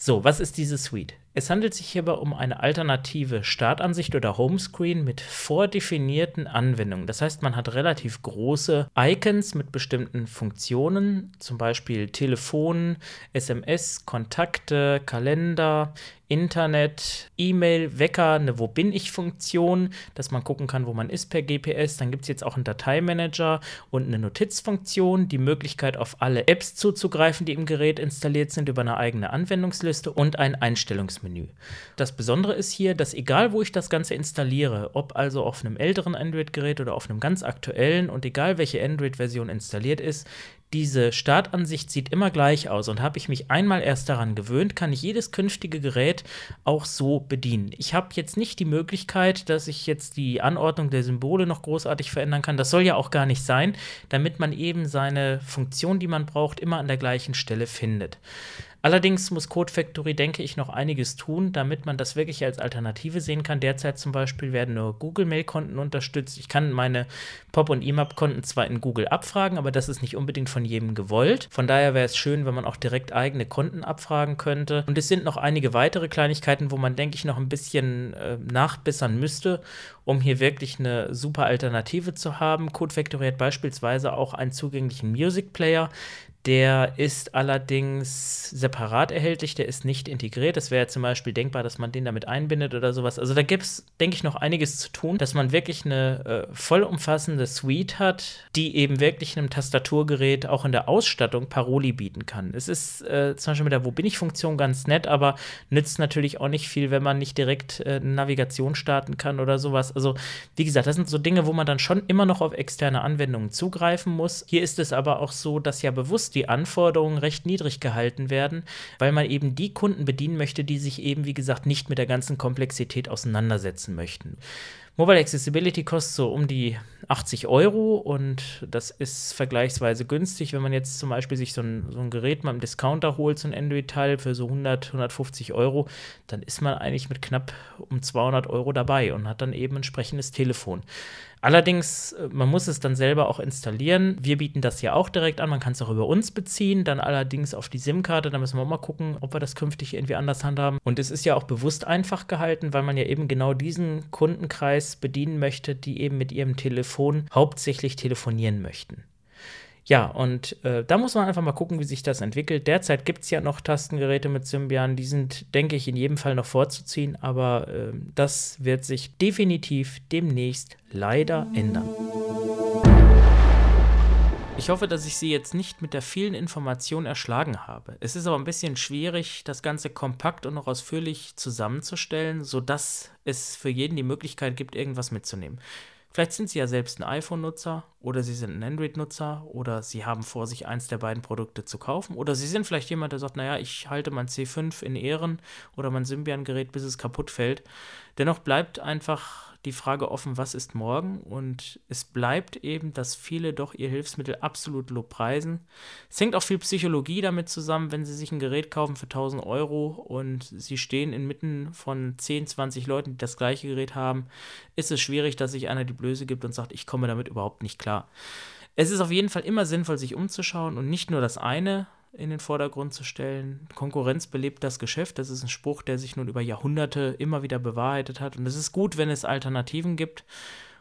So, was ist diese Suite? Es handelt sich hierbei um eine alternative Startansicht oder Homescreen mit vordefinierten Anwendungen. Das heißt, man hat relativ große Icons mit bestimmten Funktionen, zum Beispiel Telefon, SMS, Kontakte, Kalender, Internet, E-Mail, Wecker, eine Wo bin ich Funktion, dass man gucken kann, wo man ist per GPS. Dann gibt es jetzt auch einen Dateimanager und eine Notizfunktion, die Möglichkeit auf alle Apps zuzugreifen, die im Gerät installiert sind über eine eigene Anwendungsliste und ein Einstellungsmenü. Das Besondere ist hier, dass egal wo ich das Ganze installiere, ob also auf einem älteren Android-Gerät oder auf einem ganz aktuellen und egal welche Android-Version installiert ist, diese Startansicht sieht immer gleich aus und habe ich mich einmal erst daran gewöhnt, kann ich jedes künftige Gerät auch so bedienen. Ich habe jetzt nicht die Möglichkeit, dass ich jetzt die Anordnung der Symbole noch großartig verändern kann. Das soll ja auch gar nicht sein, damit man eben seine Funktion, die man braucht, immer an der gleichen Stelle findet. Allerdings muss Code Factory, denke ich, noch einiges tun, damit man das wirklich als Alternative sehen kann. Derzeit zum Beispiel werden nur Google-Mail-Konten unterstützt. Ich kann meine Pop- und EMAP-Konten zwar in Google abfragen, aber das ist nicht unbedingt von jedem gewollt. Von daher wäre es schön, wenn man auch direkt eigene Konten abfragen könnte. Und es sind noch einige weitere Kleinigkeiten, wo man, denke ich, noch ein bisschen äh, nachbessern müsste, um hier wirklich eine super Alternative zu haben. Code Factory hat beispielsweise auch einen zugänglichen Music Player, der ist allerdings separat erhältlich, der ist nicht integriert. Es wäre zum Beispiel denkbar, dass man den damit einbindet oder sowas. Also da gibt es, denke ich, noch einiges zu tun, dass man wirklich eine äh, vollumfassende Suite hat, die eben wirklich einem Tastaturgerät auch in der Ausstattung Paroli bieten kann. Es ist äh, zum Beispiel mit der Wo bin ich-Funktion ganz nett, aber nützt natürlich auch nicht viel, wenn man nicht direkt äh, Navigation starten kann oder sowas. Also wie gesagt, das sind so Dinge, wo man dann schon immer noch auf externe Anwendungen zugreifen muss. Hier ist es aber auch so, dass ja bewusst die Anforderungen recht niedrig gehalten werden, weil man eben die Kunden bedienen möchte, die sich eben, wie gesagt, nicht mit der ganzen Komplexität auseinandersetzen möchten. Mobile Accessibility kostet so um die 80 Euro und das ist vergleichsweise günstig. Wenn man jetzt zum Beispiel sich so ein, so ein Gerät mal im Discounter holt, so ein Android-Teil für so 100, 150 Euro, dann ist man eigentlich mit knapp um 200 Euro dabei und hat dann eben entsprechendes Telefon. Allerdings, äh, man muss es dann selber auch installieren. Wir bieten das ja auch direkt an. Man kann es auch über uns beziehen, dann allerdings auf die SIM-Karte. Da müssen wir auch mal gucken, ob wir das künftig irgendwie anders handhaben. Und es ist ja auch bewusst einfach gehalten, weil man ja eben genau diesen Kundenkreis bedienen möchte, die eben mit ihrem Telefon hauptsächlich telefonieren möchten. Ja, und äh, da muss man einfach mal gucken, wie sich das entwickelt. Derzeit gibt es ja noch Tastengeräte mit Symbian, die sind, denke ich, in jedem Fall noch vorzuziehen, aber äh, das wird sich definitiv demnächst leider ändern. Ich hoffe, dass ich Sie jetzt nicht mit der vielen Information erschlagen habe. Es ist aber ein bisschen schwierig, das Ganze kompakt und noch ausführlich zusammenzustellen, sodass es für jeden die Möglichkeit gibt, irgendwas mitzunehmen. Vielleicht sind Sie ja selbst ein iPhone-Nutzer oder Sie sind ein Android-Nutzer oder Sie haben vor, sich eins der beiden Produkte zu kaufen oder Sie sind vielleicht jemand, der sagt, naja, ich halte mein C5 in Ehren oder mein Symbian-Gerät, bis es kaputt fällt. Dennoch bleibt einfach die Frage offen, was ist morgen? Und es bleibt eben, dass viele doch ihr Hilfsmittel absolut low preisen. Es hängt auch viel Psychologie damit zusammen, wenn sie sich ein Gerät kaufen für 1000 Euro und sie stehen inmitten von 10, 20 Leuten, die das gleiche Gerät haben, ist es schwierig, dass sich einer die Blöße gibt und sagt, ich komme damit überhaupt nicht klar. Es ist auf jeden Fall immer sinnvoll, sich umzuschauen und nicht nur das eine in den Vordergrund zu stellen. Konkurrenz belebt das Geschäft. Das ist ein Spruch, der sich nun über Jahrhunderte immer wieder bewahrheitet hat. Und es ist gut, wenn es Alternativen gibt.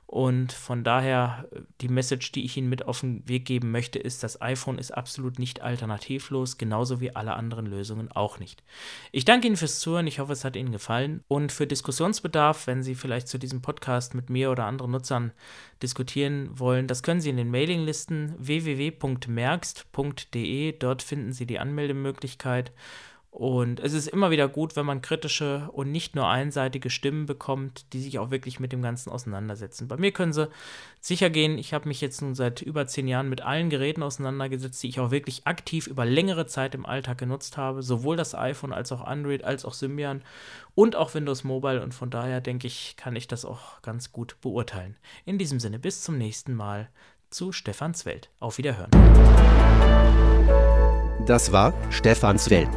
Und von daher, die Message, die ich Ihnen mit auf den Weg geben möchte, ist, das iPhone ist absolut nicht alternativlos, genauso wie alle anderen Lösungen auch nicht. Ich danke Ihnen fürs Zuhören, ich hoffe, es hat Ihnen gefallen. Und für Diskussionsbedarf, wenn Sie vielleicht zu diesem Podcast mit mir oder anderen Nutzern diskutieren wollen, das können Sie in den Mailinglisten www.merkst.de, dort finden Sie die Anmeldemöglichkeit. Und es ist immer wieder gut, wenn man kritische und nicht nur einseitige Stimmen bekommt, die sich auch wirklich mit dem Ganzen auseinandersetzen. Bei mir können sie sicher gehen, ich habe mich jetzt nun seit über zehn Jahren mit allen Geräten auseinandergesetzt, die ich auch wirklich aktiv über längere Zeit im Alltag genutzt habe. Sowohl das iPhone als auch Android, als auch Symbian und auch Windows Mobile. Und von daher denke ich, kann ich das auch ganz gut beurteilen. In diesem Sinne, bis zum nächsten Mal zu Stefans Welt. Auf Wiederhören. Das war Stefans Welt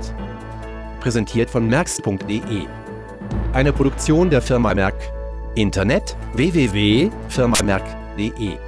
präsentiert von merx.de. Eine Produktion der Firma Merck. Internet www.firmamerk.de.